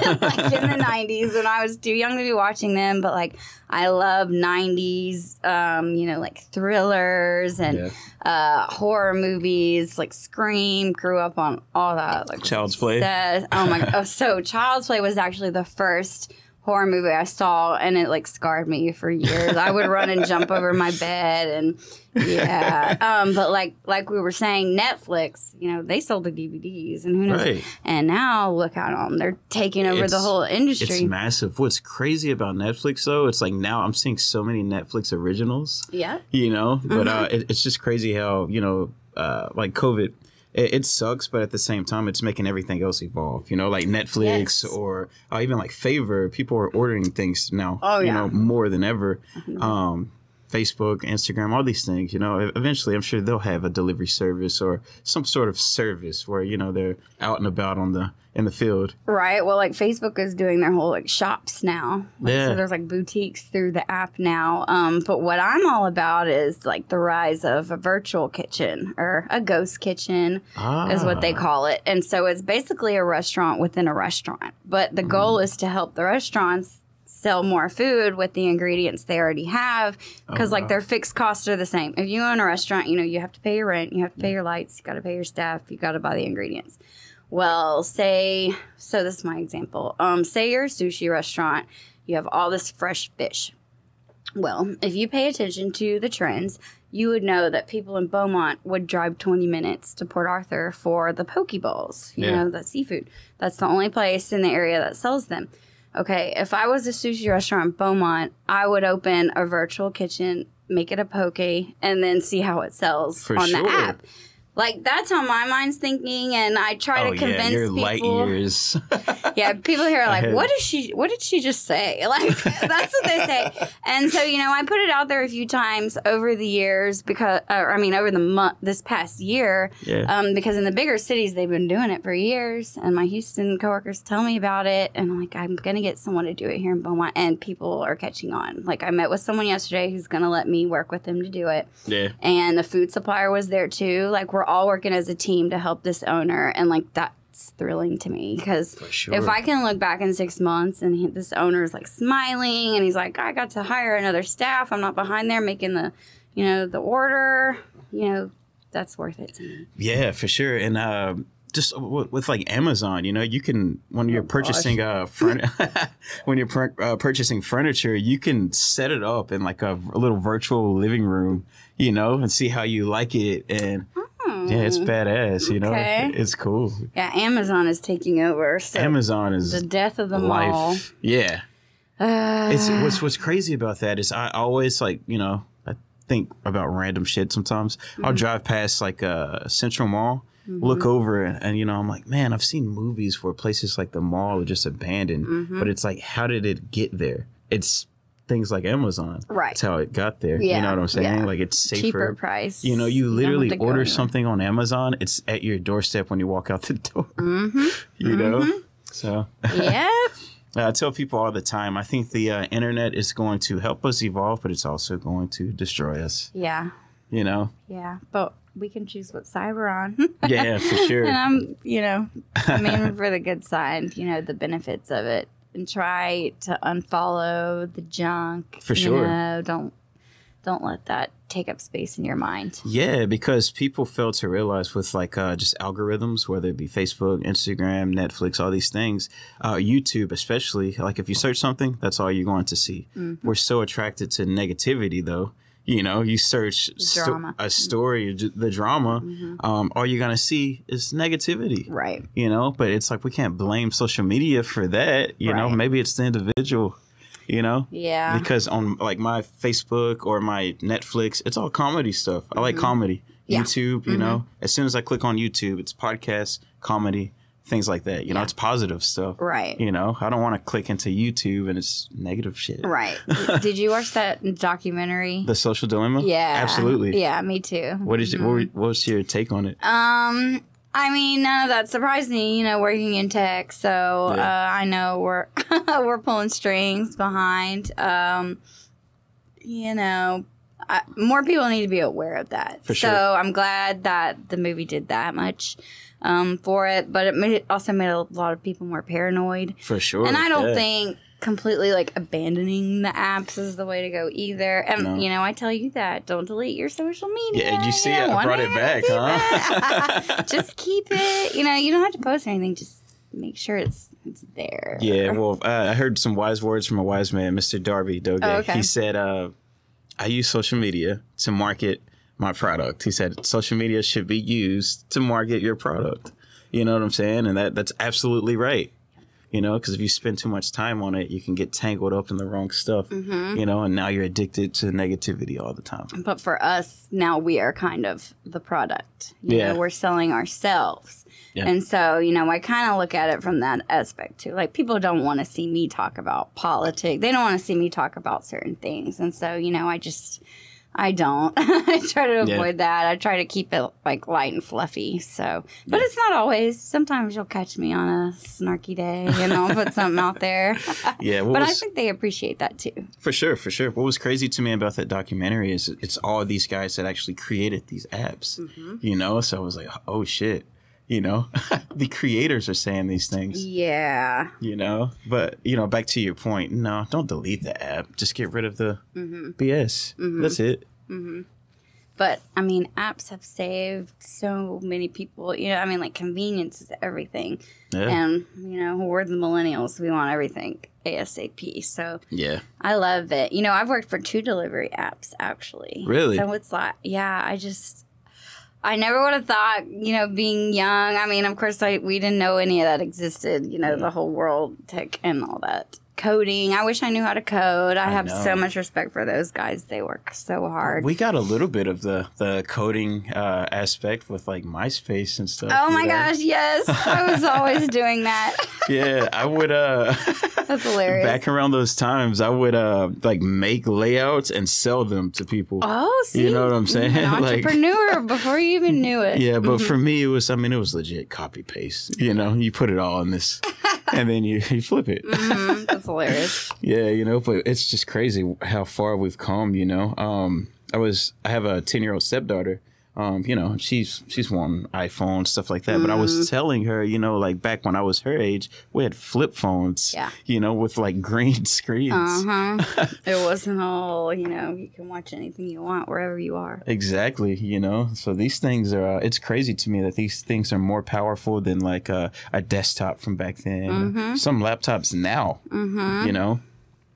in the 90s, and I was too young to be watching them. But like, I love 90s, um, you know, like thrillers and Yeah. uh, horror movies, like Scream. Grew up on all that. Like Child's Play? says- oh my god! (laughs) Oh, so Child's Play was actually the first horror movie I saw, and it like scarred me for years. I would run and jump over my bed, and yeah. (laughs) Um, but like like we were saying, Netflix, you know, they sold the DVDs, and who knows? Right. And now look at them; they're taking over the whole industry. It's massive. What's crazy about Netflix though, it's like now I'm seeing so many Netflix originals. yeah. You know, but uh, Mm-hmm. it, it's just crazy how you know, uh, like COVID. It, it sucks, but at the same time, it's making everything else evolve. You know, like Netflix Yes. or uh, even like Favor. People are ordering things now. Oh, yeah. you know, more than ever. Um, Facebook, Instagram, all these things. You know, eventually, I'm sure they'll have a delivery service or some sort of service where you know they're out and about on the in the field. Right. Well, like Facebook is doing their whole like shops now. Like, Yeah. So there's like boutiques through the app now. Um, but what I'm all about is like the rise of a virtual kitchen or a ghost kitchen is what Ah. they call it. And so it's basically a restaurant within a restaurant. But the goal Mm. is to help the restaurants sell more food with the ingredients they already have because like their fixed costs are the same. If you own a restaurant, you know you have to pay your rent, you have to pay your lights, you got to pay your staff, you got to buy the ingredients. Well, say so. This is my example. Um, say you're a sushi restaurant, you have all this fresh fish. Well, if you pay attention to the trends, you would know that people in Beaumont would drive 20 minutes to Port Arthur for the poke bowls, you Yeah. know, the seafood. That's the only place in the area that sells them. Okay, if I was a sushi restaurant in Beaumont, I would open a virtual kitchen, make it a poke, and then see how it sells For on sure. the app. Like that's how my mind's thinking, and I try Oh to yeah, convince you're people. light years. (laughs) Yeah, people here are like. "What did she? What did she just say?" (laughs) Like that's what they say. And so you know, I put it out there a few times over the years because, uh, I mean, over the month this past year, yeah. um, because in the bigger cities they've been doing it for years, and my Houston coworkers tell me about it, and I'm like, I'm gonna get someone to do it here in Beaumont, and people are catching on. Like I met with someone yesterday who's gonna let me work with them to do it yeah. and the food supplier was there too. Like we're all working as a team to help this owner, and like that's thrilling to me because sure. if I can look back in six months and he, this owner is like smiling and he's like, I got to hire another staff. I'm not behind there making the, you know, the order. You know, that's worth it to me. Yeah, for sure. And uh, just w- with like Amazon, you know, you can when you're Oh, purchasing uh (laughs) when you're pur- uh, purchasing furniture, you can set it up in like a, a little virtual living room, you know, and see how you like it. And yeah, it's badass. You know. Okay. it's cool. Yeah, Amazon is taking over. So Amazon is the death of the life. Yeah. Uh, It's what's what's crazy about that is I always like you know I think about random shit sometimes. Mm-hmm. I'll drive past like a Central Mall, look over and, and you know I'm like, man, I've seen movies where places like the mall are just abandoned, Mm-hmm. but it's like, how did it get there? It's things like Amazon. Right. That's how it got there. You know what I'm saying? yeah. Like it's safer. cheaper price. You know, you literally go order something on Amazon, it's at your doorstep when you walk out the (laughs) door. Mm-hmm. You know? So yeah. (laughs) I tell people all the time, I think the uh, internet is going to help us evolve, but it's also going to destroy us. Yeah. You know? Yeah. But we can choose what side we're on. (laughs) Yeah, for sure. and I'm, you know, I mean, for the good side, you know, the benefits of it. And try to unfollow the junk. For you sure. know, don't don't let that take up space in your mind. Yeah, because people fail to realize with like uh, just algorithms, whether it be Facebook, Instagram, Netflix, all these things, uh, YouTube especially. Like if you search something, that's all you're going to see. Mm-hmm. We're so attracted to negativity, though. You know, you search sto- Mm-hmm. a story, the drama, um, all you're gonna see is negativity. Right. You know, but it's like we can't blame social media for that. You know, maybe it's the individual. You know, Yeah. because on like my Facebook or my Netflix, it's all comedy stuff. I like comedy. Mm-hmm. Yeah. Mm-hmm. YouTube, you know, as soon as I click on YouTube, it's podcast comedy, things like that. You know, it's positive stuff. Right. You know, I don't want to click into YouTube and it's negative shit. Right. (laughs) Did you watch that documentary? The social dilemma. yeah. absolutely. Yeah, me too. What is what, were- what was your take on it? Um, I mean, none of that surprised me. You know, working in tech, so Yeah. uh, I know we're (laughs) we're pulling strings behind. Um, you know, I, more people need to be aware of that. For so sure. I'm glad that the movie did that much um, for it, but it made, also made a lot of people more paranoid. For sure. And I don't yeah. think completely like abandoning the apps is the way to go either. And No. you know, I tell you that don't delete your social media. Yeah, you see don't it. I brought it back, huh? it. (laughs) just keep it. You know, you don't have to post anything. Just make sure it's it's there. Yeah, well, uh, I heard some wise words from a wise man, Mr. Darby Doge. Oh, okay. He said, uh, I use social media to market my product. He said, social media should be used to market your product. You know what I'm saying? And that that's absolutely right. You know, because if you spend too much time on it, you can get tangled up in the wrong stuff. Mm-hmm. You know, and now you're addicted to negativity all the time. But for us, now we are kind of the product. You Yeah. know, we're selling ourselves. Yeah. And so, you know, I kind of look at it from that aspect too. Like, people don't want to see me talk about politics. They don't want to see me talk about certain things. And so, you know, I just, I don't. (laughs) I try to Yeah. avoid that. I try to keep it like light and fluffy. So, but it's not always. Sometimes you'll catch me on a snarky day and I'll put (laughs) something out there. Yeah, but I think they appreciate that too. For sure, for sure. What was crazy to me about that documentary is it's all these guys that actually created these apps. Mm-hmm. You know, so I was like, oh shit. You know, (laughs) the creators are saying these things. Yeah. You know, but you know, back to your point. No, don't delete the app. Just get rid of the Mm-hmm. BS. That's it. But I mean, apps have saved so many people. You know, I mean, like convenience is everything. Yeah. And, you know, we're the millennials. We want everything ASAP. So yeah. I love it. You know, I've worked for two delivery apps actually. Really? So it's like, yeah, I just, I never would have thought, you know, being young. I mean, of course, I, we didn't know any of that existed, you know, mm. the whole world tech and all that. Coding. I wish I knew how to code. I, have know. so much respect for those guys. They work so hard. We got a little bit of the the coding uh, aspect with like MySpace and stuff. Oh my know? gosh, yes. I was always (laughs) doing that. Yeah, I would. uh (laughs) That's hilarious. Back around those times, I would uh like make layouts and sell them to people. oh, see. You know what I'm saying? An (laughs) Like- entrepreneur before you even knew it. Yeah, but for me, it was. I mean, it was legit copy paste. You know, you put it all in this, and then you you flip it. Mhm, That's hilarious. Yeah, you know, but it's just crazy how far we've come. You know, um, I was I have a ten year old stepdaughter. Um, you know, she's she's wanting iPhone stuff like that. But I Mm-hmm. was telling her, you know, like back when I was her age, we had flip phones. Yeah. You know, with like green (laughs) screens. Uh huh. it (laughs) wasn't all, you know, you can watch anything you want wherever you are. Exactly, you know. So these things are. Uh, it's crazy to me that these things are more powerful than like a, a desktop from back then. Mm-hmm. Some laptops now, you know.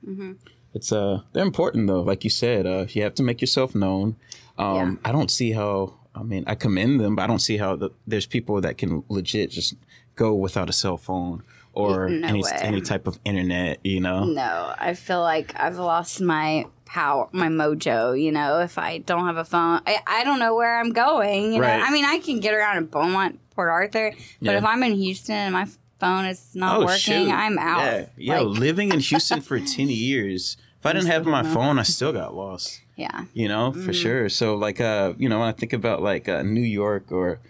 Mm-hmm. It's uh, they're important though. Like you said, uh, you have to make yourself known. Um, I don't see how. I mean, I commend them, but I don't see how the, there's people that can legit just go without a cell phone or No any way. any type of internet. You know. No, I feel like I've lost my power, my mojo, you know, if I don't have a phone. I, I don't know where I'm going. You know? Right. I mean, I can get around in Beaumont, Port Arthur, but Yeah. if I'm in Houston and my phone is not working, I'm out. Oh, Yeah, Like, living in Houston for ten years. If I didn't have my phone, I still got lost. (laughs) yeah. You know, for sure. So like, uh, you know, when I think about like uh, New York or,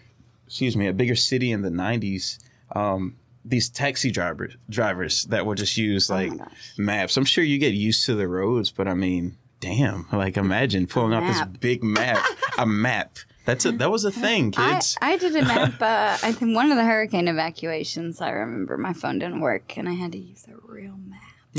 excuse me, a bigger city in the '90s, um, these taxi drivers drivers that will just use like Oh maps. I'm sure you get used to the roads, but I mean, damn, like imagine pulling out this big map, a (laughs) map. That's a that was a thing, I, kids. I did a map. (laughs) Uh, I think one of the hurricane evacuations. I remember my phone didn't work, and I had to use a real map. (laughs)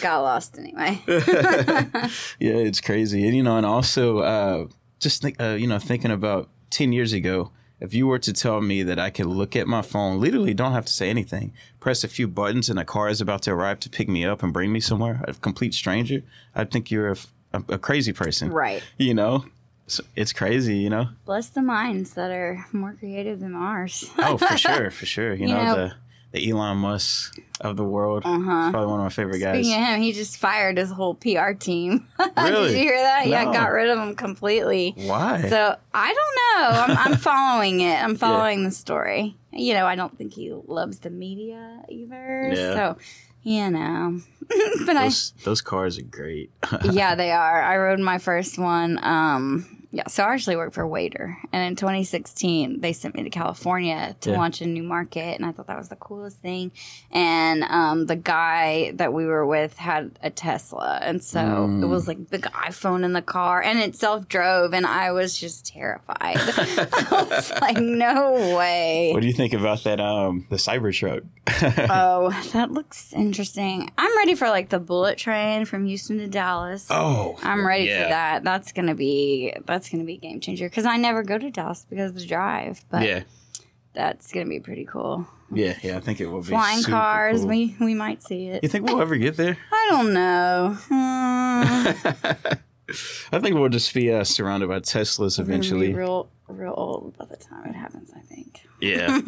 Got lost anyway. (laughs) yeah, it's crazy, and you know, and also uh, just think, uh, you know, thinking about ten years ago, if you were to tell me that I could look at my phone, literally don't have to say anything, press a few buttons, and a car is about to arrive to pick me up and bring me somewhere, a complete stranger, I'd think you're a, a, a crazy person, right. You know, so it's crazy, you know. Bless the minds that are more creative than ours. Oh, for (laughs) sure, for sure. You, You know, know- the the Elon Musk of the world. Uh-huh. Probably one of my favorite guys. Speaking of him, he just fired his whole PR team. Really? (laughs) Did you hear that? Yeah, got rid of him completely. Why? So I don't know. I'm, I'm (laughs) following it. I'm following the story. You know, I don't think he loves the media either. Yeah. So, you know, (laughs) but those those cars are great. Yeah, they are. I rode my first one. Um, yeah, so I actually worked for Waitr, and in 2016 they sent me to California to Yeah. launch a new market, and I thought that was the coolest thing. And um, the guy that we were with had a Tesla, and so Mm. it was like the iPhone in the car, and it self drove, and I was just terrified. (laughs) I was (laughs) like, no way. what do you think about that? Um, the Cybertruck. (laughs) Oh, that looks interesting. I'm ready for like the bullet train from Houston to Dallas. oh, I'm ready yeah. for that. That's gonna be that's gonna be a game changer because I never go to Dallas because of the drive, but Yeah, that's gonna be pretty cool. yeah, yeah. I think it will be Flying cars, cool. we we might see it. You think we'll ever get there? I don't know. (laughs) I think we'll just be uh, surrounded by Teslas eventually. real real old by the time it happens. I think. Yeah,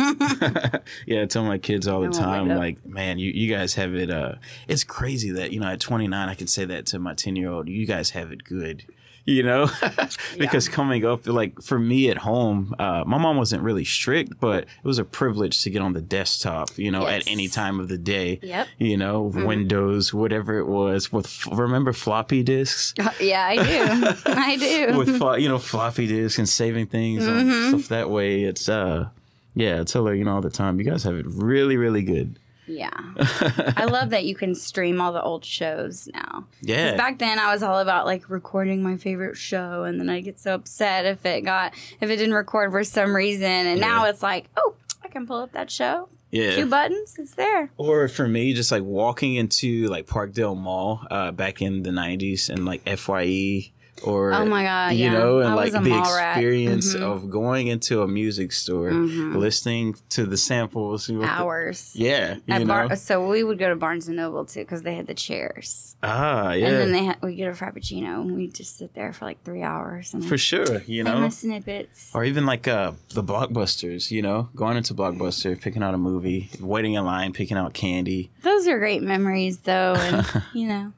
(laughs) yeah. I tell my kids all the time, like, man, you, you guys have it. Uh, it's crazy that you know at 29 I can say that to my 10 year old. You guys have it good. You know, (laughs) because coming up, like for me at home, uh, my mom wasn't really strict, but it was a privilege to get on the desktop, you know, at any time of the day. Yep. You know, Windows, whatever it was, with remember floppy disks. yeah, I do. (laughs) I do. with you know floppy disks and saving things Mm-hmm. and stuff that way. It's uh, yeah, I tell her you know all the time. You guys have it really, really good. Yeah. (laughs) I love that you can stream all the old shows now. Yeah. Back then, I was all about like recording my favorite show, and then I get so upset if it got if it didn't record for some reason. And now it's like, oh, I can pull up that show. yeah. Two buttons, it's there. Or for me, just like walking into like Parkdale Mall uh, back in the '90s and like Fye or Oh my God, you yeah. know, and I like the experience Mhm. of going into a music store, Mhm. listening to the samples, (laughs) Hours. yeah, you know, so we would go to Barnes and Noble too because they had the chairs, ah, yeah, and then they had, we get a frappuccino, and we just sit there for like three hours and for sure, you know. snippets. Or even like uh, the blockbusters, you know, going into blockbuster, picking out a movie, waiting in line, picking out candy. Those are great memories, though, and (laughs) you know,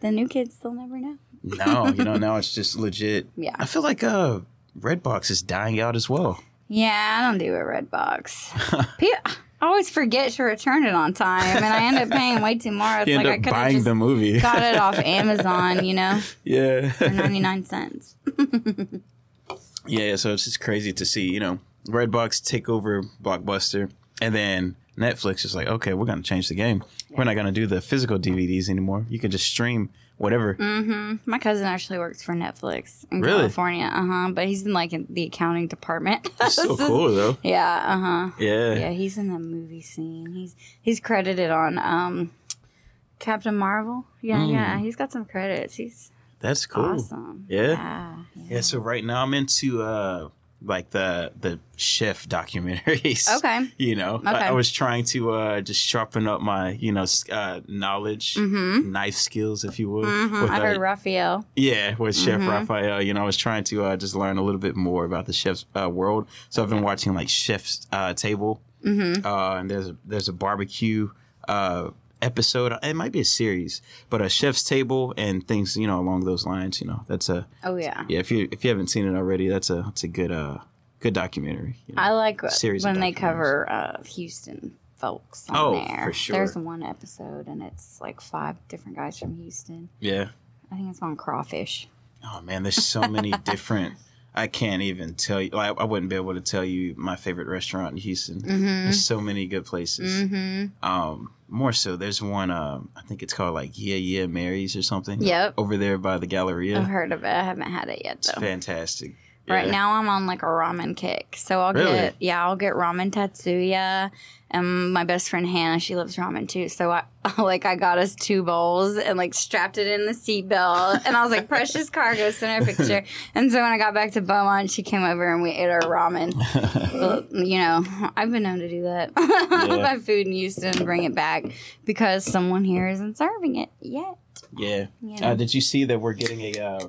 the new kids they'll never know. No, you know, now it's just legit. (laughs) Yeah. I feel like uh, Redbox is dying out as well. Yeah, I don't do a Redbox. (laughs) I always forget to return it on time, and I end up paying way too much. It's (laughs) You like end I up could have buying just the movie. got it off Amazon, you know, yeah. for ninety nine cents. yeah, so it's just crazy to see, you know, Redbox take over Blockbuster and then Netflix is like, okay, we're going to change the game. We're not going to do the physical DVDs anymore. You can just stream whatever. Mm-hmm. My cousin actually works for Netflix in Really? California. Uh huh. But he's in like in the accounting department. (laughs) It's so cool, though. Yeah. Uh huh. Yeah. Yeah, he's in the movie scene. He's he's credited on um Captain Marvel. Yeah, Mm. yeah. He's got some credits. He's That's cool. awesome. Yeah? Yeah. Yeah, so right now I'm into uh like the the chef documentaries. (laughs) Okay. You know, I, Okay. I was trying to uh just sharpen up my, you know, uh knowledge, Mm-hmm. knife skills if you would. Mm-hmm. with, I uh, heard Raphael. Yeah, with Chef Mhm. Raphael, you know, I was trying to uh, just learn a little bit more about the chef's uh, world. So I've been watching like Chef's uh, Table, Mm-hmm. uh, and there's a, there's a barbecue uh, episode. It might be a series, but a Chef's Table and things, you know, along those lines. You know, that's a Oh yeah. yeah. If you if you haven't seen it already, that's a that's a good uh good documentary. you know. I like Series when they cover uh, Houston folks on Oh, there. for sure. There's one episode and it's like five different guys from Houston. yeah. I think it's on crawfish. Oh man, there's so many (laughs) different. I can't even tell you. Like, I wouldn't be able to tell you my favorite restaurant in Houston. Mm-hmm. There's so many good places. Mm-hmm. Um, more so, there's one. Um, I think it's called like Yeah Yeah Mary's or something. Yep. Over there by the Galleria. I've heard of it. I haven't had it yet It's though. fantastic. Right Yeah. now I'm on like a ramen kick. So I'll Really? get yeah, I'll get ramen tatsuya. And my best friend Hannah, she loves ramen too. So I (laughs) like I got us two bowls and like strapped it in the seatbelt. And I was like, precious cargo, send her a picture. (laughs) And so when I got back to Beaumont, she came over and we ate our ramen. (laughs) Well, you know, I've been known to do that. Buy food in Houston, and bring it back because someone here isn't serving it yet. yeah. Know? Uh, did you see that we're getting a? Uh,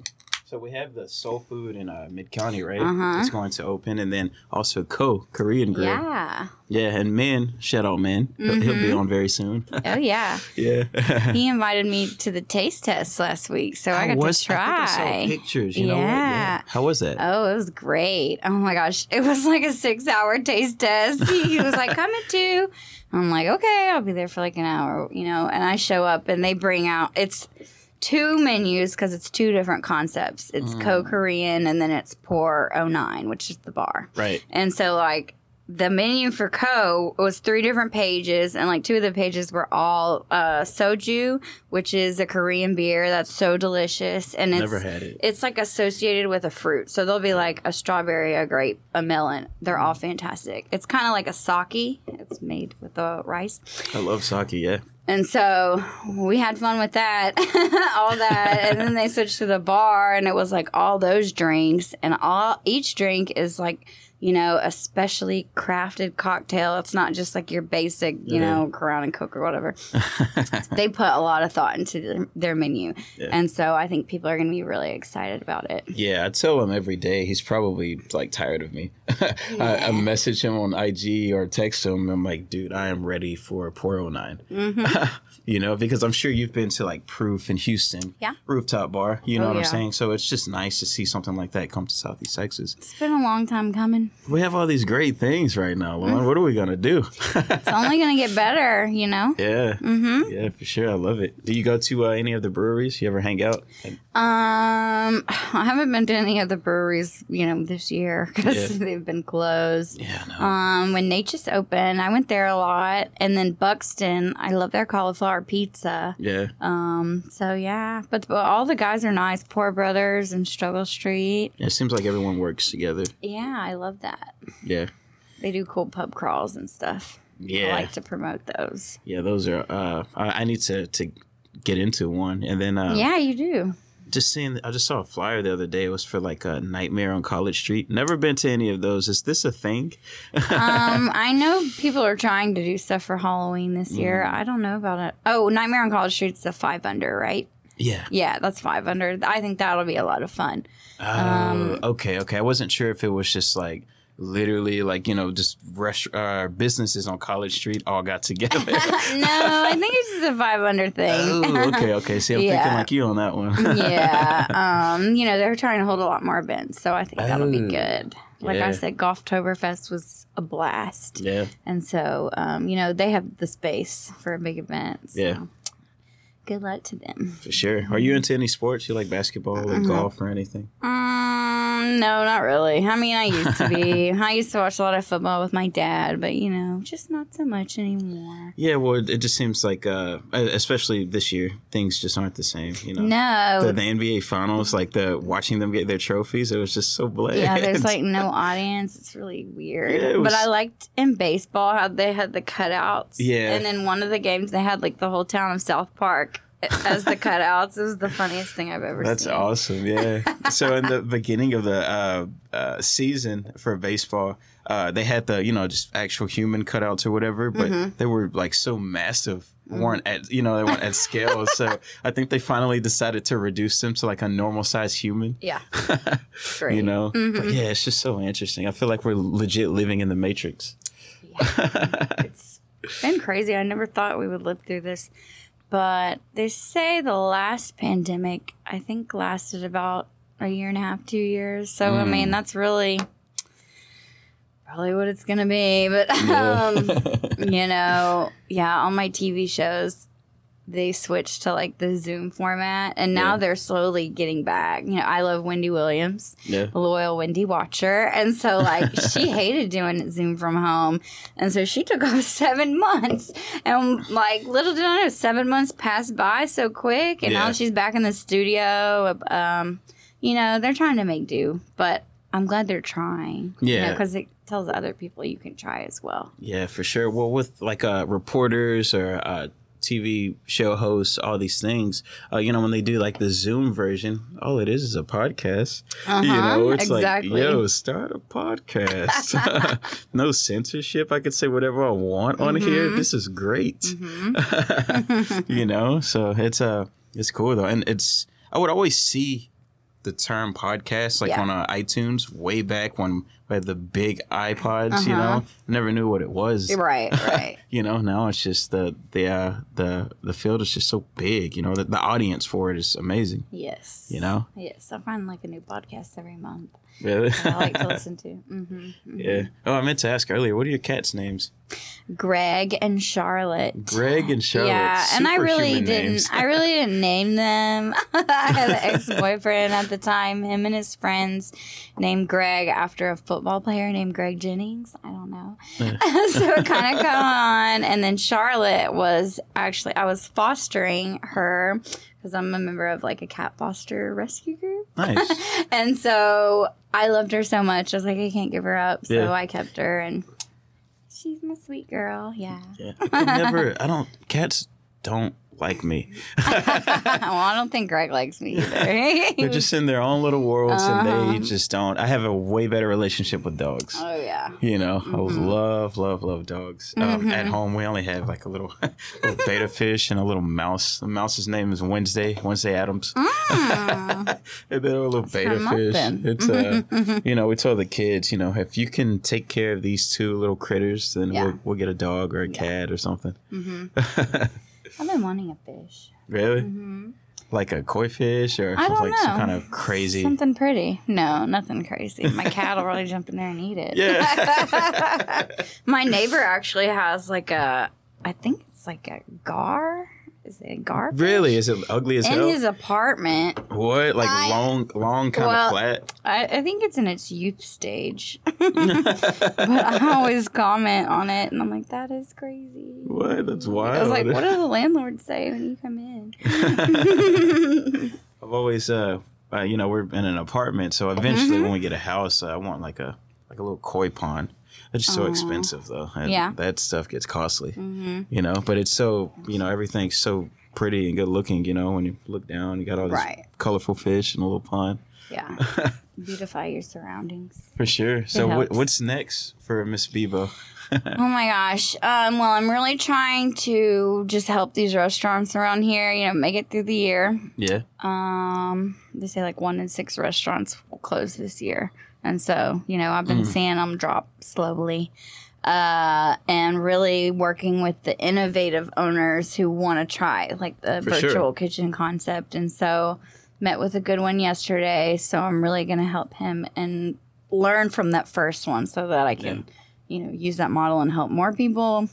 so we have the Soul Food in uh, Mid County, right? Uh-huh. It's going to open, and then also Ko Korean Grill. yeah. Yeah, and Man, shout out Men. He'll, he'll be Mhm. on very soon. Oh yeah. (laughs) yeah. (laughs) he invited me to the taste test last week, so I got was- to try. I, I pictures. You know what? Yeah. How was it? Oh, it was great. Oh my gosh. It was like a six hour taste test. He, he was like, come at two. I'm like, okay, I'll be there for like an hour, you know, and I show up and they bring out, it's two menus because it's two different concepts. It's Mm. Ko Korean and then it's Pour 09, which is the bar. right. And so, like, the menu for Ko was three different pages, and like two of the pages were all uh, soju, which is a Korean beer that's so delicious, and it's Never had it. it's like associated with a fruit. So there'll be like a strawberry, a grape, a melon. They're all fantastic. It's kind of like a sake. It's made with the rice. I love sake. Yeah. And so we had fun with that, (laughs) all that, and then they switched to the bar, and it was like all those drinks, and all each drink is like you know a specially crafted cocktail. It's not just like your basic you Yeah. know Crown and Coke or whatever. (laughs) they put a lot of thought into their, their menu, Yeah. and so I think people are going to be really excited about it. Yeah, I tell him every day. He's probably like tired of me. (laughs) I, I message him on IG or text him. I'm like, dude, I am ready for Pour 09. Mm-hmm. (laughs) you know, because I'm sure you've been to like Proof in Houston. Yeah. Rooftop bar. You know Oh, what I'm saying? So it's just nice to see something like that come to Southeast Texas. It's been a long time coming. We have all these great things right now, Lauren. What are we gonna do? It's only gonna get better, you know. (laughs) yeah, mm-hmm. yeah, for sure. I love it. Do you go to uh, any of the breweries? You ever hang out? Um, I haven't been to any of the breweries, you know, this year (laughs) because Yeah. they've been closed. Yeah, no. Um, when Neches open, I went there a lot, and then Buckstin, I love their cauliflower pizza. yeah, Um, so yeah, but, but all the guys are nice. Pour Brothers and Struggle Street. it seems like everyone works together. Yeah, I love that. Yeah, They do cool pub crawls and stuff. yeah, I like to promote those. yeah. Those are. Uh, I, I need to to get into one, and then uh, yeah, you do. just seeing i just saw a flyer the other day it was for like a nightmare on college street never been to any of those is this a thing um, (laughs) I know people are trying to do stuff for Halloween this year. Mm. I don't know about it. Oh, Nightmare on College Street's the five under, right? Yeah Yeah, that's five under. I think that'll be a lot of fun. oh okay okay i wasn't sure if it was just like literally like you know just rest- uh, businesses on college street all got together (laughs) no, I think it's just a five under thing. oh okay okay see i'm thinking like you on that one (laughs) yeah. Um, you know, they're trying to hold a lot more events, so I think that'll be Oh, good. Like yeah. I said, Golftoberfest was a blast. yeah And so, um, you know, they have the space for a big event. So Yeah. Good luck to them. for sure are you into any sports you like basketball or Mm-hmm. golf or anything Um, no, not really. I mean, I used to be. (laughs) I used to watch a lot of football with my dad, but you know, just not so much anymore. yeah well it it just seems like uh especially this year things just aren't the same you know No. the, the NBA finals, like the watching them get their trophies, it was just so bland. yeah, there's like no (laughs) audience. It's really weird. Yeah, it was- But I liked in baseball how they had the cutouts. Yeah. And in one of the games, they had like the whole town of South Park as the cutouts. It was the funniest thing I've ever That's seen. That's awesome. Yeah. (laughs) so in the beginning of the uh, uh, season for baseball, uh, they had the you know just actual human cutouts or whatever, but Mm-hmm. they were like so massive. weren't at you know they weren't at scale so (laughs) i think they finally decided to reduce them to like a normal size human Yeah. (laughs) you know Mm-hmm. but yeah it's just so interesting i feel like we're legit living in the matrix it's been crazy. I never thought we would live through this. But they say the last pandemic, I think, lasted about a year and a half, two years. So, I Mm. mean, that's really probably what it's going to be. But, um, (laughs) you know, yeah, all my TV shows, they switched to like the Zoom format. And now Yeah. they're slowly getting back. You know, I love Wendy Williams yeah loyal Wendy watcher. And so, like, she (laughs) hated doing Zoom from home. And so she took off (laughs) seven months. And, like, little did I know, seven months passed by so quick. And Yeah. now she's back in the studio. Um, you know, they're trying to make do, but I'm glad they're trying. Yeah. Because it tells other people you can try as well. Yeah, for sure. Well, with like uh, reporters or uh, TV show hosts, all these things, uh, you know, when they do like the Zoom version, all it is is a podcast. You know, it's Uh-huh, exactly. like, yo, start a podcast. (laughs) no censorship. I could say whatever I want on Mm-hmm. here. This is great. (laughs) you know, so it's uh, it's cool though, and it's I would always see the term podcast like Yeah. on uh, iTunes way back when we had the big iPods. You Uh-huh. know, never knew what it was. Right, right. (laughs) You know, now it's just the the uh, the the field is just so big. You know, the, the audience for it is amazing. yes. You know, Yes. I find like a new podcast every month. Really. I like to listen to. (laughs) hmm yeah. Oh, I meant to ask earlier. What are your cats' names? Greg and Charlotte. Greg and Charlotte. Yeah, and I really didn't. (laughs) I really didn't name them. (laughs) I had an ex-boyfriend at the time. Him and his friends named Greg after a football player named Greg Jennings. I don't know. so it kind of caught on, and then Charlotte was actually I was fostering her because I'm a member of like a cat foster rescue group, nice. (laughs) and so I loved her so much. I was like, I can't give her up, so Yeah. I kept her and. She's my sweet girl, yeah. Yeah. I never. I don't. Cats don't like me. (laughs) well, I don't think Greg likes me either. (laughs) They're (laughs) just in their own little worlds, and Uh-huh. they just don't. I have a way better relationship with dogs. oh yeah. You know, I Mm-hmm. love, love, love dogs. Um, at home, we only have like a little, little betta fish and a little mouse. The mouse's name is Wednesday, Wednesday Addams. and then a little betta fish. It's uh, you know, we tell the kids, you know, if you can take care of these two little critters, then Yeah. we'll, we'll get a dog or a cat or something. I've been wanting a fish. Really? Mm-hmm. like a koi fish or I don't like some know. kind of crazy? Something pretty. No, nothing crazy. My cat will really jump in there and eat it. Yeah. (laughs) My neighbor actually has like a, I think it's like a gar. Is it a gar? really? Is it ugly as In hell? his apartment. what? Like I- long, long, kind Well, of flat? I, I think it's in its youth stage. (laughs) but I always comment on it and I'm like, that is crazy. What? That's wild. I was like, what do the (laughs) landlords say when you come in? (laughs) I've always, uh, uh, you know, we're in an apartment, so Mm-hmm. eventually when we get a house, uh, I want like a like a little koi pond. It's just so expensive though. And Yeah. that stuff gets costly. hmm You know, but it's so you know everything's so pretty and good looking. You know, when you look down, you got all these Right. colorful fish in a little pond. Yeah. (laughs) Beautify your surroundings. For sure. So what, what's next for Miss Bebo? (laughs) Oh my gosh. Um, well, I'm really trying to just help these restaurants around here, you know, make it through the year. Yeah. Um, they say like one in six restaurants will close this year. And so, you know, I've been seeing them drop slowly. Uh, and really working with the innovative owners who want to try like the For sure. virtual kitchen concept. And so, met with a good one yesterday. So, I'm really going to help him and learn from that first one so that I can, you know, use that model and help more people.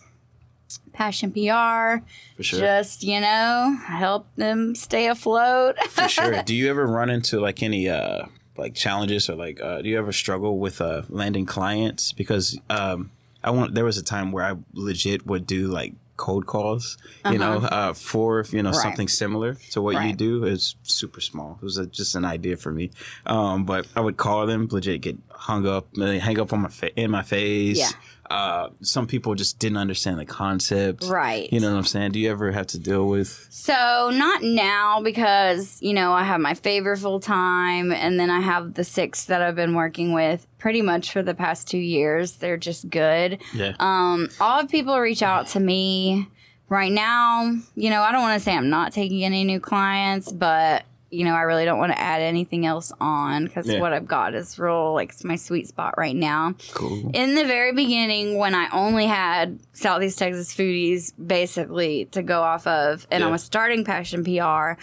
Passion PR, For sure. just you know, help them stay afloat. For sure. (laughs) Do you ever run into like any uh like challenges or like uh do you ever struggle with uh landing clients because um I want there was a time where I legit would do like cold calls, you know, uh for you know Uh-huh. Right. something similar to what you Right. do is super small. It was a, just an idea for me. Um but I would call them legit get hung up, hang up on my fa- in my face. Yeah. Uh some people just didn't understand the concept. Right. You know what I'm saying? Do you ever have to deal with So not now because you know I have my favor full time, and then I have the six that I've been working with pretty much for the past two years. They're just good. Yeah. Um, all of people reach out to me right now. You know, I don't want to say I'm not taking any new clients, but you know, I really don't want to add anything else on because Yeah. what I've got is real like it's my sweet spot right now. cool. In the very beginning, when I only had Southeast Texas foodies basically to go off of, and I was starting Passion PR,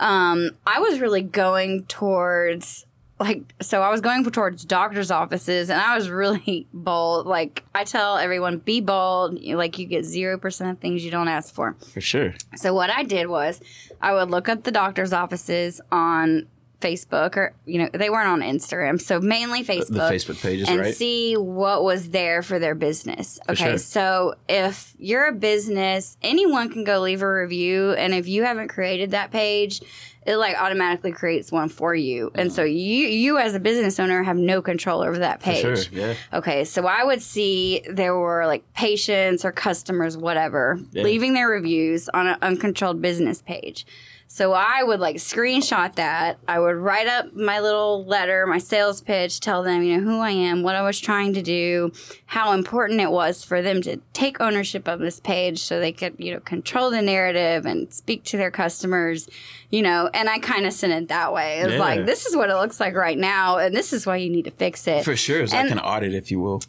um, I was really going towards like so I was going towards doctors' offices, and I was really (laughs) bold. Like I tell everyone, be bold. Like you get zero percent of things you don't ask for. For sure. So what I did was I would look up the doctor's offices on Facebook or you know they weren't on Instagram, so mainly Facebook. The Facebook pages, and right? see what was there for their business. Okay, sure. so if you're a business, anyone can go leave a review, and if you haven't created that page, it like automatically creates one for you, and so mm. you you as a business owner have no control over that page. sure. Yeah. Okay, so I would see there were like patients or customers, whatever, Yeah. leaving their reviews on an uncontrolled business page. So I would like screenshot that. I would write up my little letter, my sales pitch, tell them, you know, who I am, what I was trying to do, how important it was for them to take ownership of this page so they could, you know, control the narrative and speak to their customers, you know, and I kind of sent it that way. It was Yeah. like, this is what it looks like right now, and this is why you need to fix it. For sure. It's And- like an audit, if you will.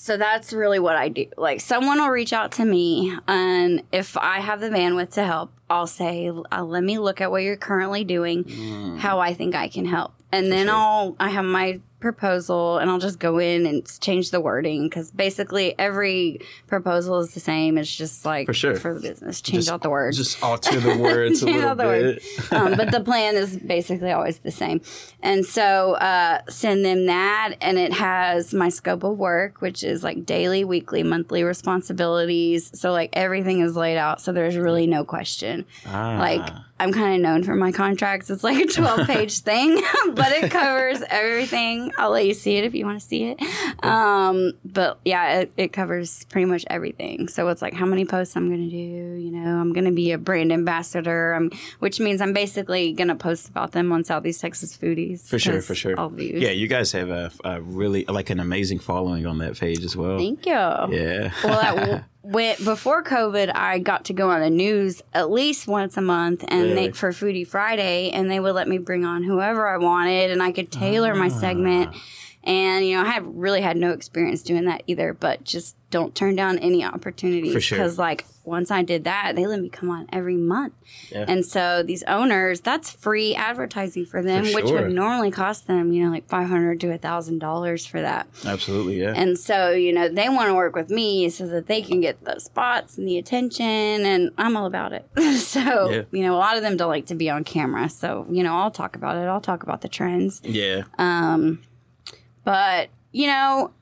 So that's really what I do. Like someone will reach out to me, and if I have the bandwidth to help, I'll say, uh, "Let me look at what you're currently doing, how I think I can help," and then sure. I'll I have my proposal, and I'll just go in and change the wording because basically every proposal is the same. It's just like For sure. for the business, change Just- out the words. Just alter the (laughs) words a little bit. um, but the (laughs) plan is basically always the same. And so uh, send them that, and it has my scope of work, which is like daily, weekly, monthly responsibilities. So like everything is laid out, so there's really no question. Ah. Like I'm kind of known for my contracts. It's like a 12 page (laughs) thing, but it covers everything. I'll let you see it if you want to see it. Um, but yeah, it, it covers pretty much everything. So it's like how many posts I'm going to do. You know, I'm going to be a brand ambassador, um, which means I'm basically going to post about them on Southeast Texas Foodies. For sure, for sure. All views. Yeah, you guys have a, a really like an amazing following on that page as well. Thank you. yeah. well, that, (laughs) when, before COVID, I got to go on the news at least once a month, and they, for Foodie Friday, and they would let me bring on whoever I wanted, and I could tailor my ah. segment. And you know, I have really had no experience doing that either, but just don't turn down any opportunities For sure. because like once I did that, they let me come on every month. Yeah. And so these owners, that's free advertising for them, For which would normally cost them, you know, like five hundred to a thousand dollars for that. Absolutely, yeah. And so, you know, they want to work with me so that they can get the spots and the attention, and I'm all about it. (laughs) so, Yeah. you know, a lot of them don't like to be on camera. So, you know, I'll talk about it. I'll talk about the trends. yeah. Um, but, you know,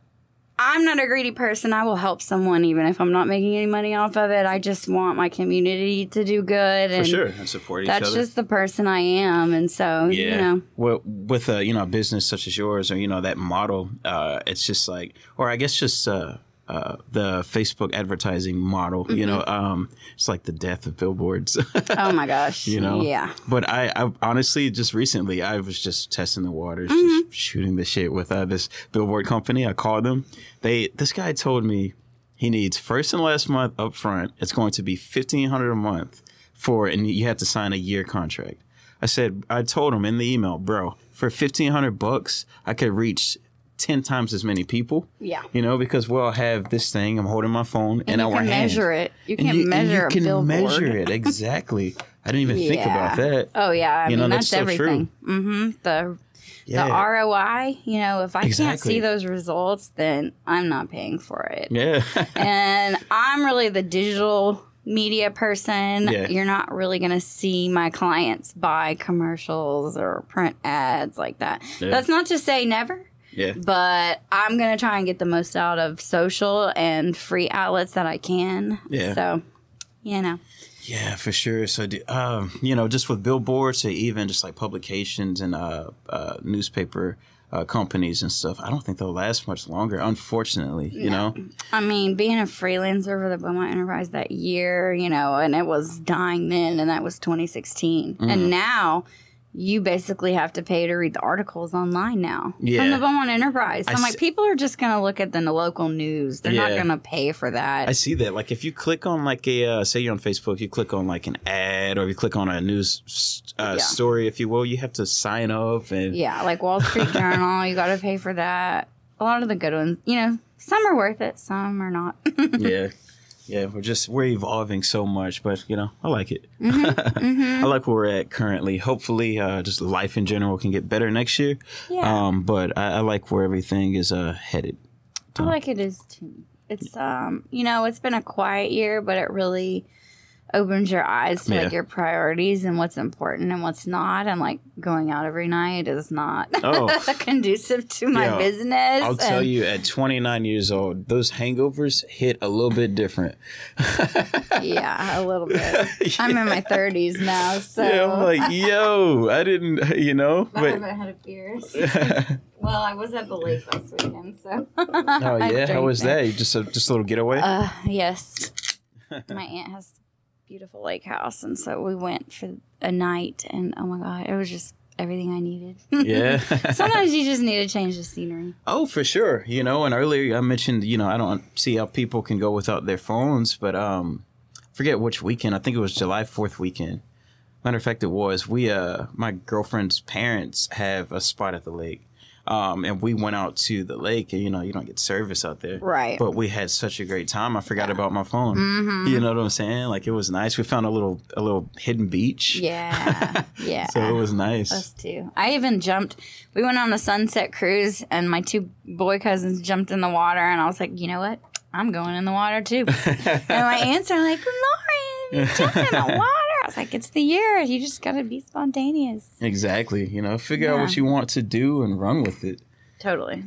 I'm not a greedy person. I will help someone even if I'm not making any money off of it. I just want my community to do good. For And sure. And support each that's other. That's just the person I am. And so, yeah. you know, well, with a you know a business such as yours, or you know that model, uh, it's just like, or I guess just uh, uh, the Facebook advertising model. You know, um, it's like the death of billboards. (laughs) oh my gosh. you know, Yeah. But I, I honestly just recently I was just testing the waters, Mm-hmm. just shooting the shit with uh, this billboard company. I called them. They this guy told me he needs first and last month up front. It's going to be fifteen hundred a month for, and you have to sign a year contract. I said I told him in the email, bro, for fifteen hundred bucks, I could reach. 10 times as many people. Yeah. You know, because we'll have this thing, I'm holding my phone in And you our can measure it. You can't you, measure you a can measure it. (laughs) Exactly. I didn't even think about that. Oh yeah, I You mean know, that's, that's so true. everything. Mm-hmm. The Yeah. the ROI, you know, if I can't see those results, then I'm not paying for it. Yeah. (laughs) And I'm really the digital media person. Yeah. You're not really going to see my clients buy commercials or print ads like that. Yeah. That's not to say never. Yeah. But I'm gonna try and get the most out of social and free outlets that I can. Yeah. So, you know, Yeah, for sure. So, do- um, you know, just with billboards to even just like publications and uh, uh, newspaper uh, companies and stuff, I don't think they'll last much longer. Unfortunately, you know. I mean, being a freelancer for the Beaumont Enterprise that year, you know, and it was dying then, and that was 2016. Mm. And now you basically have to pay to read the articles online now from the Beaumont Enterprise. So I I'm s- like, people are just going to look at the local news. They're not going to pay for that. I see that. Like, if you click on like a, uh, say you're on Facebook, you click on like an ad, or you click on a news uh, Yeah. story, if you will, you have to sign up and yeah, like Wall Street Journal, you got to pay for that. A lot of the good ones, you know, some are worth it, some are not. (laughs) yeah yeah we're just we're evolving so much but you know i like it. (laughs) Mm-hmm, i like where we're at currently. Hopefully uh just life in general can get better next year. Yeah. um but I, I like where everything is uh headed. I like it is too. It's um, you know, it's been a quiet year, but it really opens your eyes to Yeah. like your priorities and what's important and what's not. And like going out every night is not (laughs) Oh. conducive to my Yeah. business. i'll tell you at 29 years old those hangovers hit a little bit different (laughs) yeah, a little bit. (laughs) I'm in my 30s now, so yeah i'm like yo i didn't you know I but haven't had a beer well, I was at the lake last weekend, so. oh yeah how was that just a just a little getaway Uh, yes. my aunt has a beautiful lake house, and so we went for a night, and oh my god, it was just everything I needed. yeah (laughs) Sometimes you just need to change the scenery. Oh, for sure. You know, and earlier I mentioned, you know, I don't see how people can go without their phones, but um forget which weekend. I think it was July 4th weekend. Matter of fact, it was. We uh my girlfriend's parents have a spot at the lake. Um, and we went out to the lake, and you know, you don't get service out there, Right. But we had such a great time. I forgot about my phone. Mm-hmm. You know what I'm saying? Like it was nice. We found a little a little hidden beach. Yeah, (laughs) yeah. So it was nice. Us too. I even jumped. We went on a sunset cruise, and my two boy cousins jumped in the water, and I was like, you know what? I'm going in the water too. (laughs) and my aunts are like, Lauren, jump in the water. (laughs) I was like, it's the year. You just got to be spontaneous. Exactly. You know, figure out Yeah. what you want to do and run with it. Totally.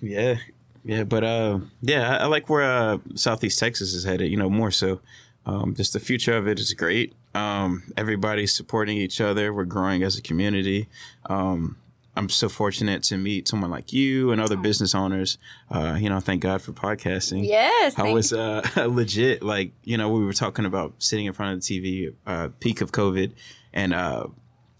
Yeah, yeah, but uh, yeah, I, I like where uh, Southeast Texas is headed. You know, more so. Um, just the future of it is great. Um, everybody's supporting each other. We're growing as a community. Um, I'm so fortunate to meet someone like you and other business owners. Uh, you know, thank God for podcasting. Yes. I was uh, (laughs) legit like you know we were talking about sitting in front of the TV, uh, peak of COVID, and uh,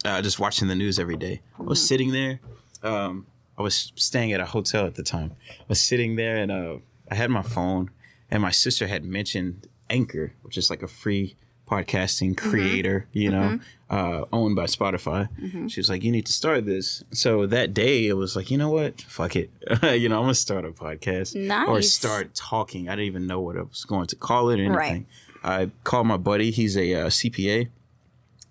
uh, just watching the news every day. I was sitting there. Um, I was staying at a hotel at the time. I was sitting there and uh, I had my phone, and my sister had mentioned Anchor, which is like a free podcasting creator, you know, uh, owned by Spotify. She was like, "You need to start this." So that day, it was like, you know what? Fuck it. (laughs) you know, I'm gonna start a podcast or start talking. I didn't even know what I was going to call it or anything. Right. I called my buddy. He's a uh, CPA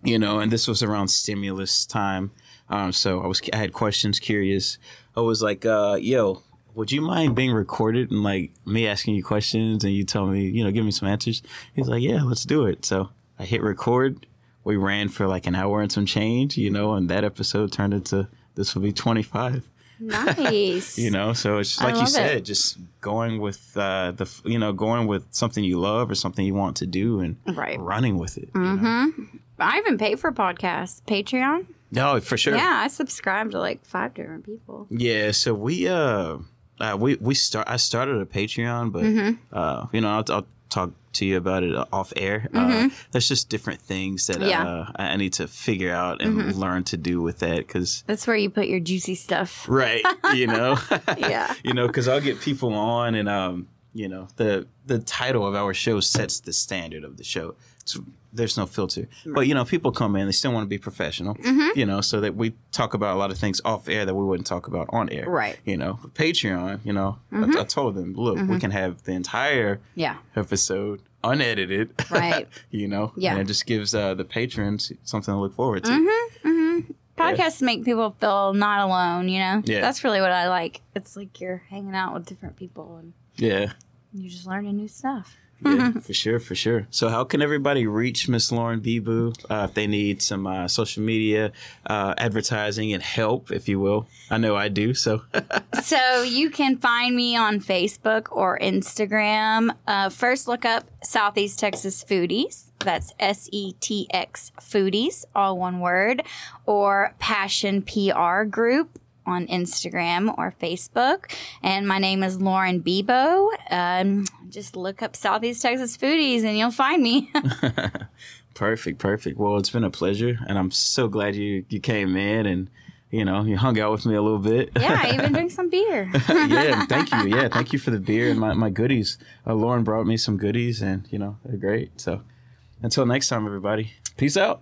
you know, and this was around stimulus time. Um, so I was, I had questions, curious. I was like, uh, "Yo, would you mind being recorded and like me asking you questions and you tell me, you know, give me some answers?" He's like, "Yeah, let's do it." So I hit record. We ran for like an hour and some change, you know, and that episode turned into this will be twenty five. Nice. (laughs) You know, so it's like you said, it. just going with uh, the, you know, going with something you love or something you want to do and Right. running with it. you know? I even pay for podcasts. Patreon. No, for sure. Yeah, I subscribe to like five different people. Yeah, so we uh, uh we we start I started a Patreon, but Mm-hmm. uh you know I'll, I'll talk to you about it off air. Uh, there's just different things that Mm-hmm. Yeah. Mm-hmm. uh, I need to figure out and learn to do with that because That's where you put your juicy stuff. right, you know, (laughs) Yeah. (laughs) you know, because I'll get people on and um you know the the title of our show sets the standard of the show. It's, there's no filter, but you know, people come in, they still want to be professional, Mm-hmm. you know, so that we talk about a lot of things off air that we wouldn't talk about on air, Right. you know, Patreon, you know, Mm-hmm. I, I told them, look, we can have the entire Yeah. episode unedited, Right. (laughs) you know, Yeah. and it just gives uh, the patrons something to look forward to. Mm-hmm. Podcasts make people feel not alone, you know? Yeah. That's really what I like. It's like you're hanging out with different people and Yeah, you're just learning new stuff. Yeah, for sure, for sure. So, how can everybody reach Miss Lauren Bebo uh, if they need some uh, social media uh, advertising and help, if you will? I know I do. So, (laughs) so you can find me on Facebook or Instagram. Uh, first, look up Southeast Texas Foodies. That's S E T X Foodies, all one word, or Passion PR Group on Instagram or Facebook. And my name is Lauren Bebo. Um, just look up Southeast Texas Foodies and you'll find me. (laughs) (laughs) perfect, perfect. Well, it's been a pleasure, and I'm so glad you you came in and you know you hung out with me a little bit. yeah, I even (laughs) drink some beer. yeah, thank you. Yeah, thank you for the beer and my, my goodies. Uh, Lauren brought me some goodies, and you know they're great. So, until next time, everybody. Peace out.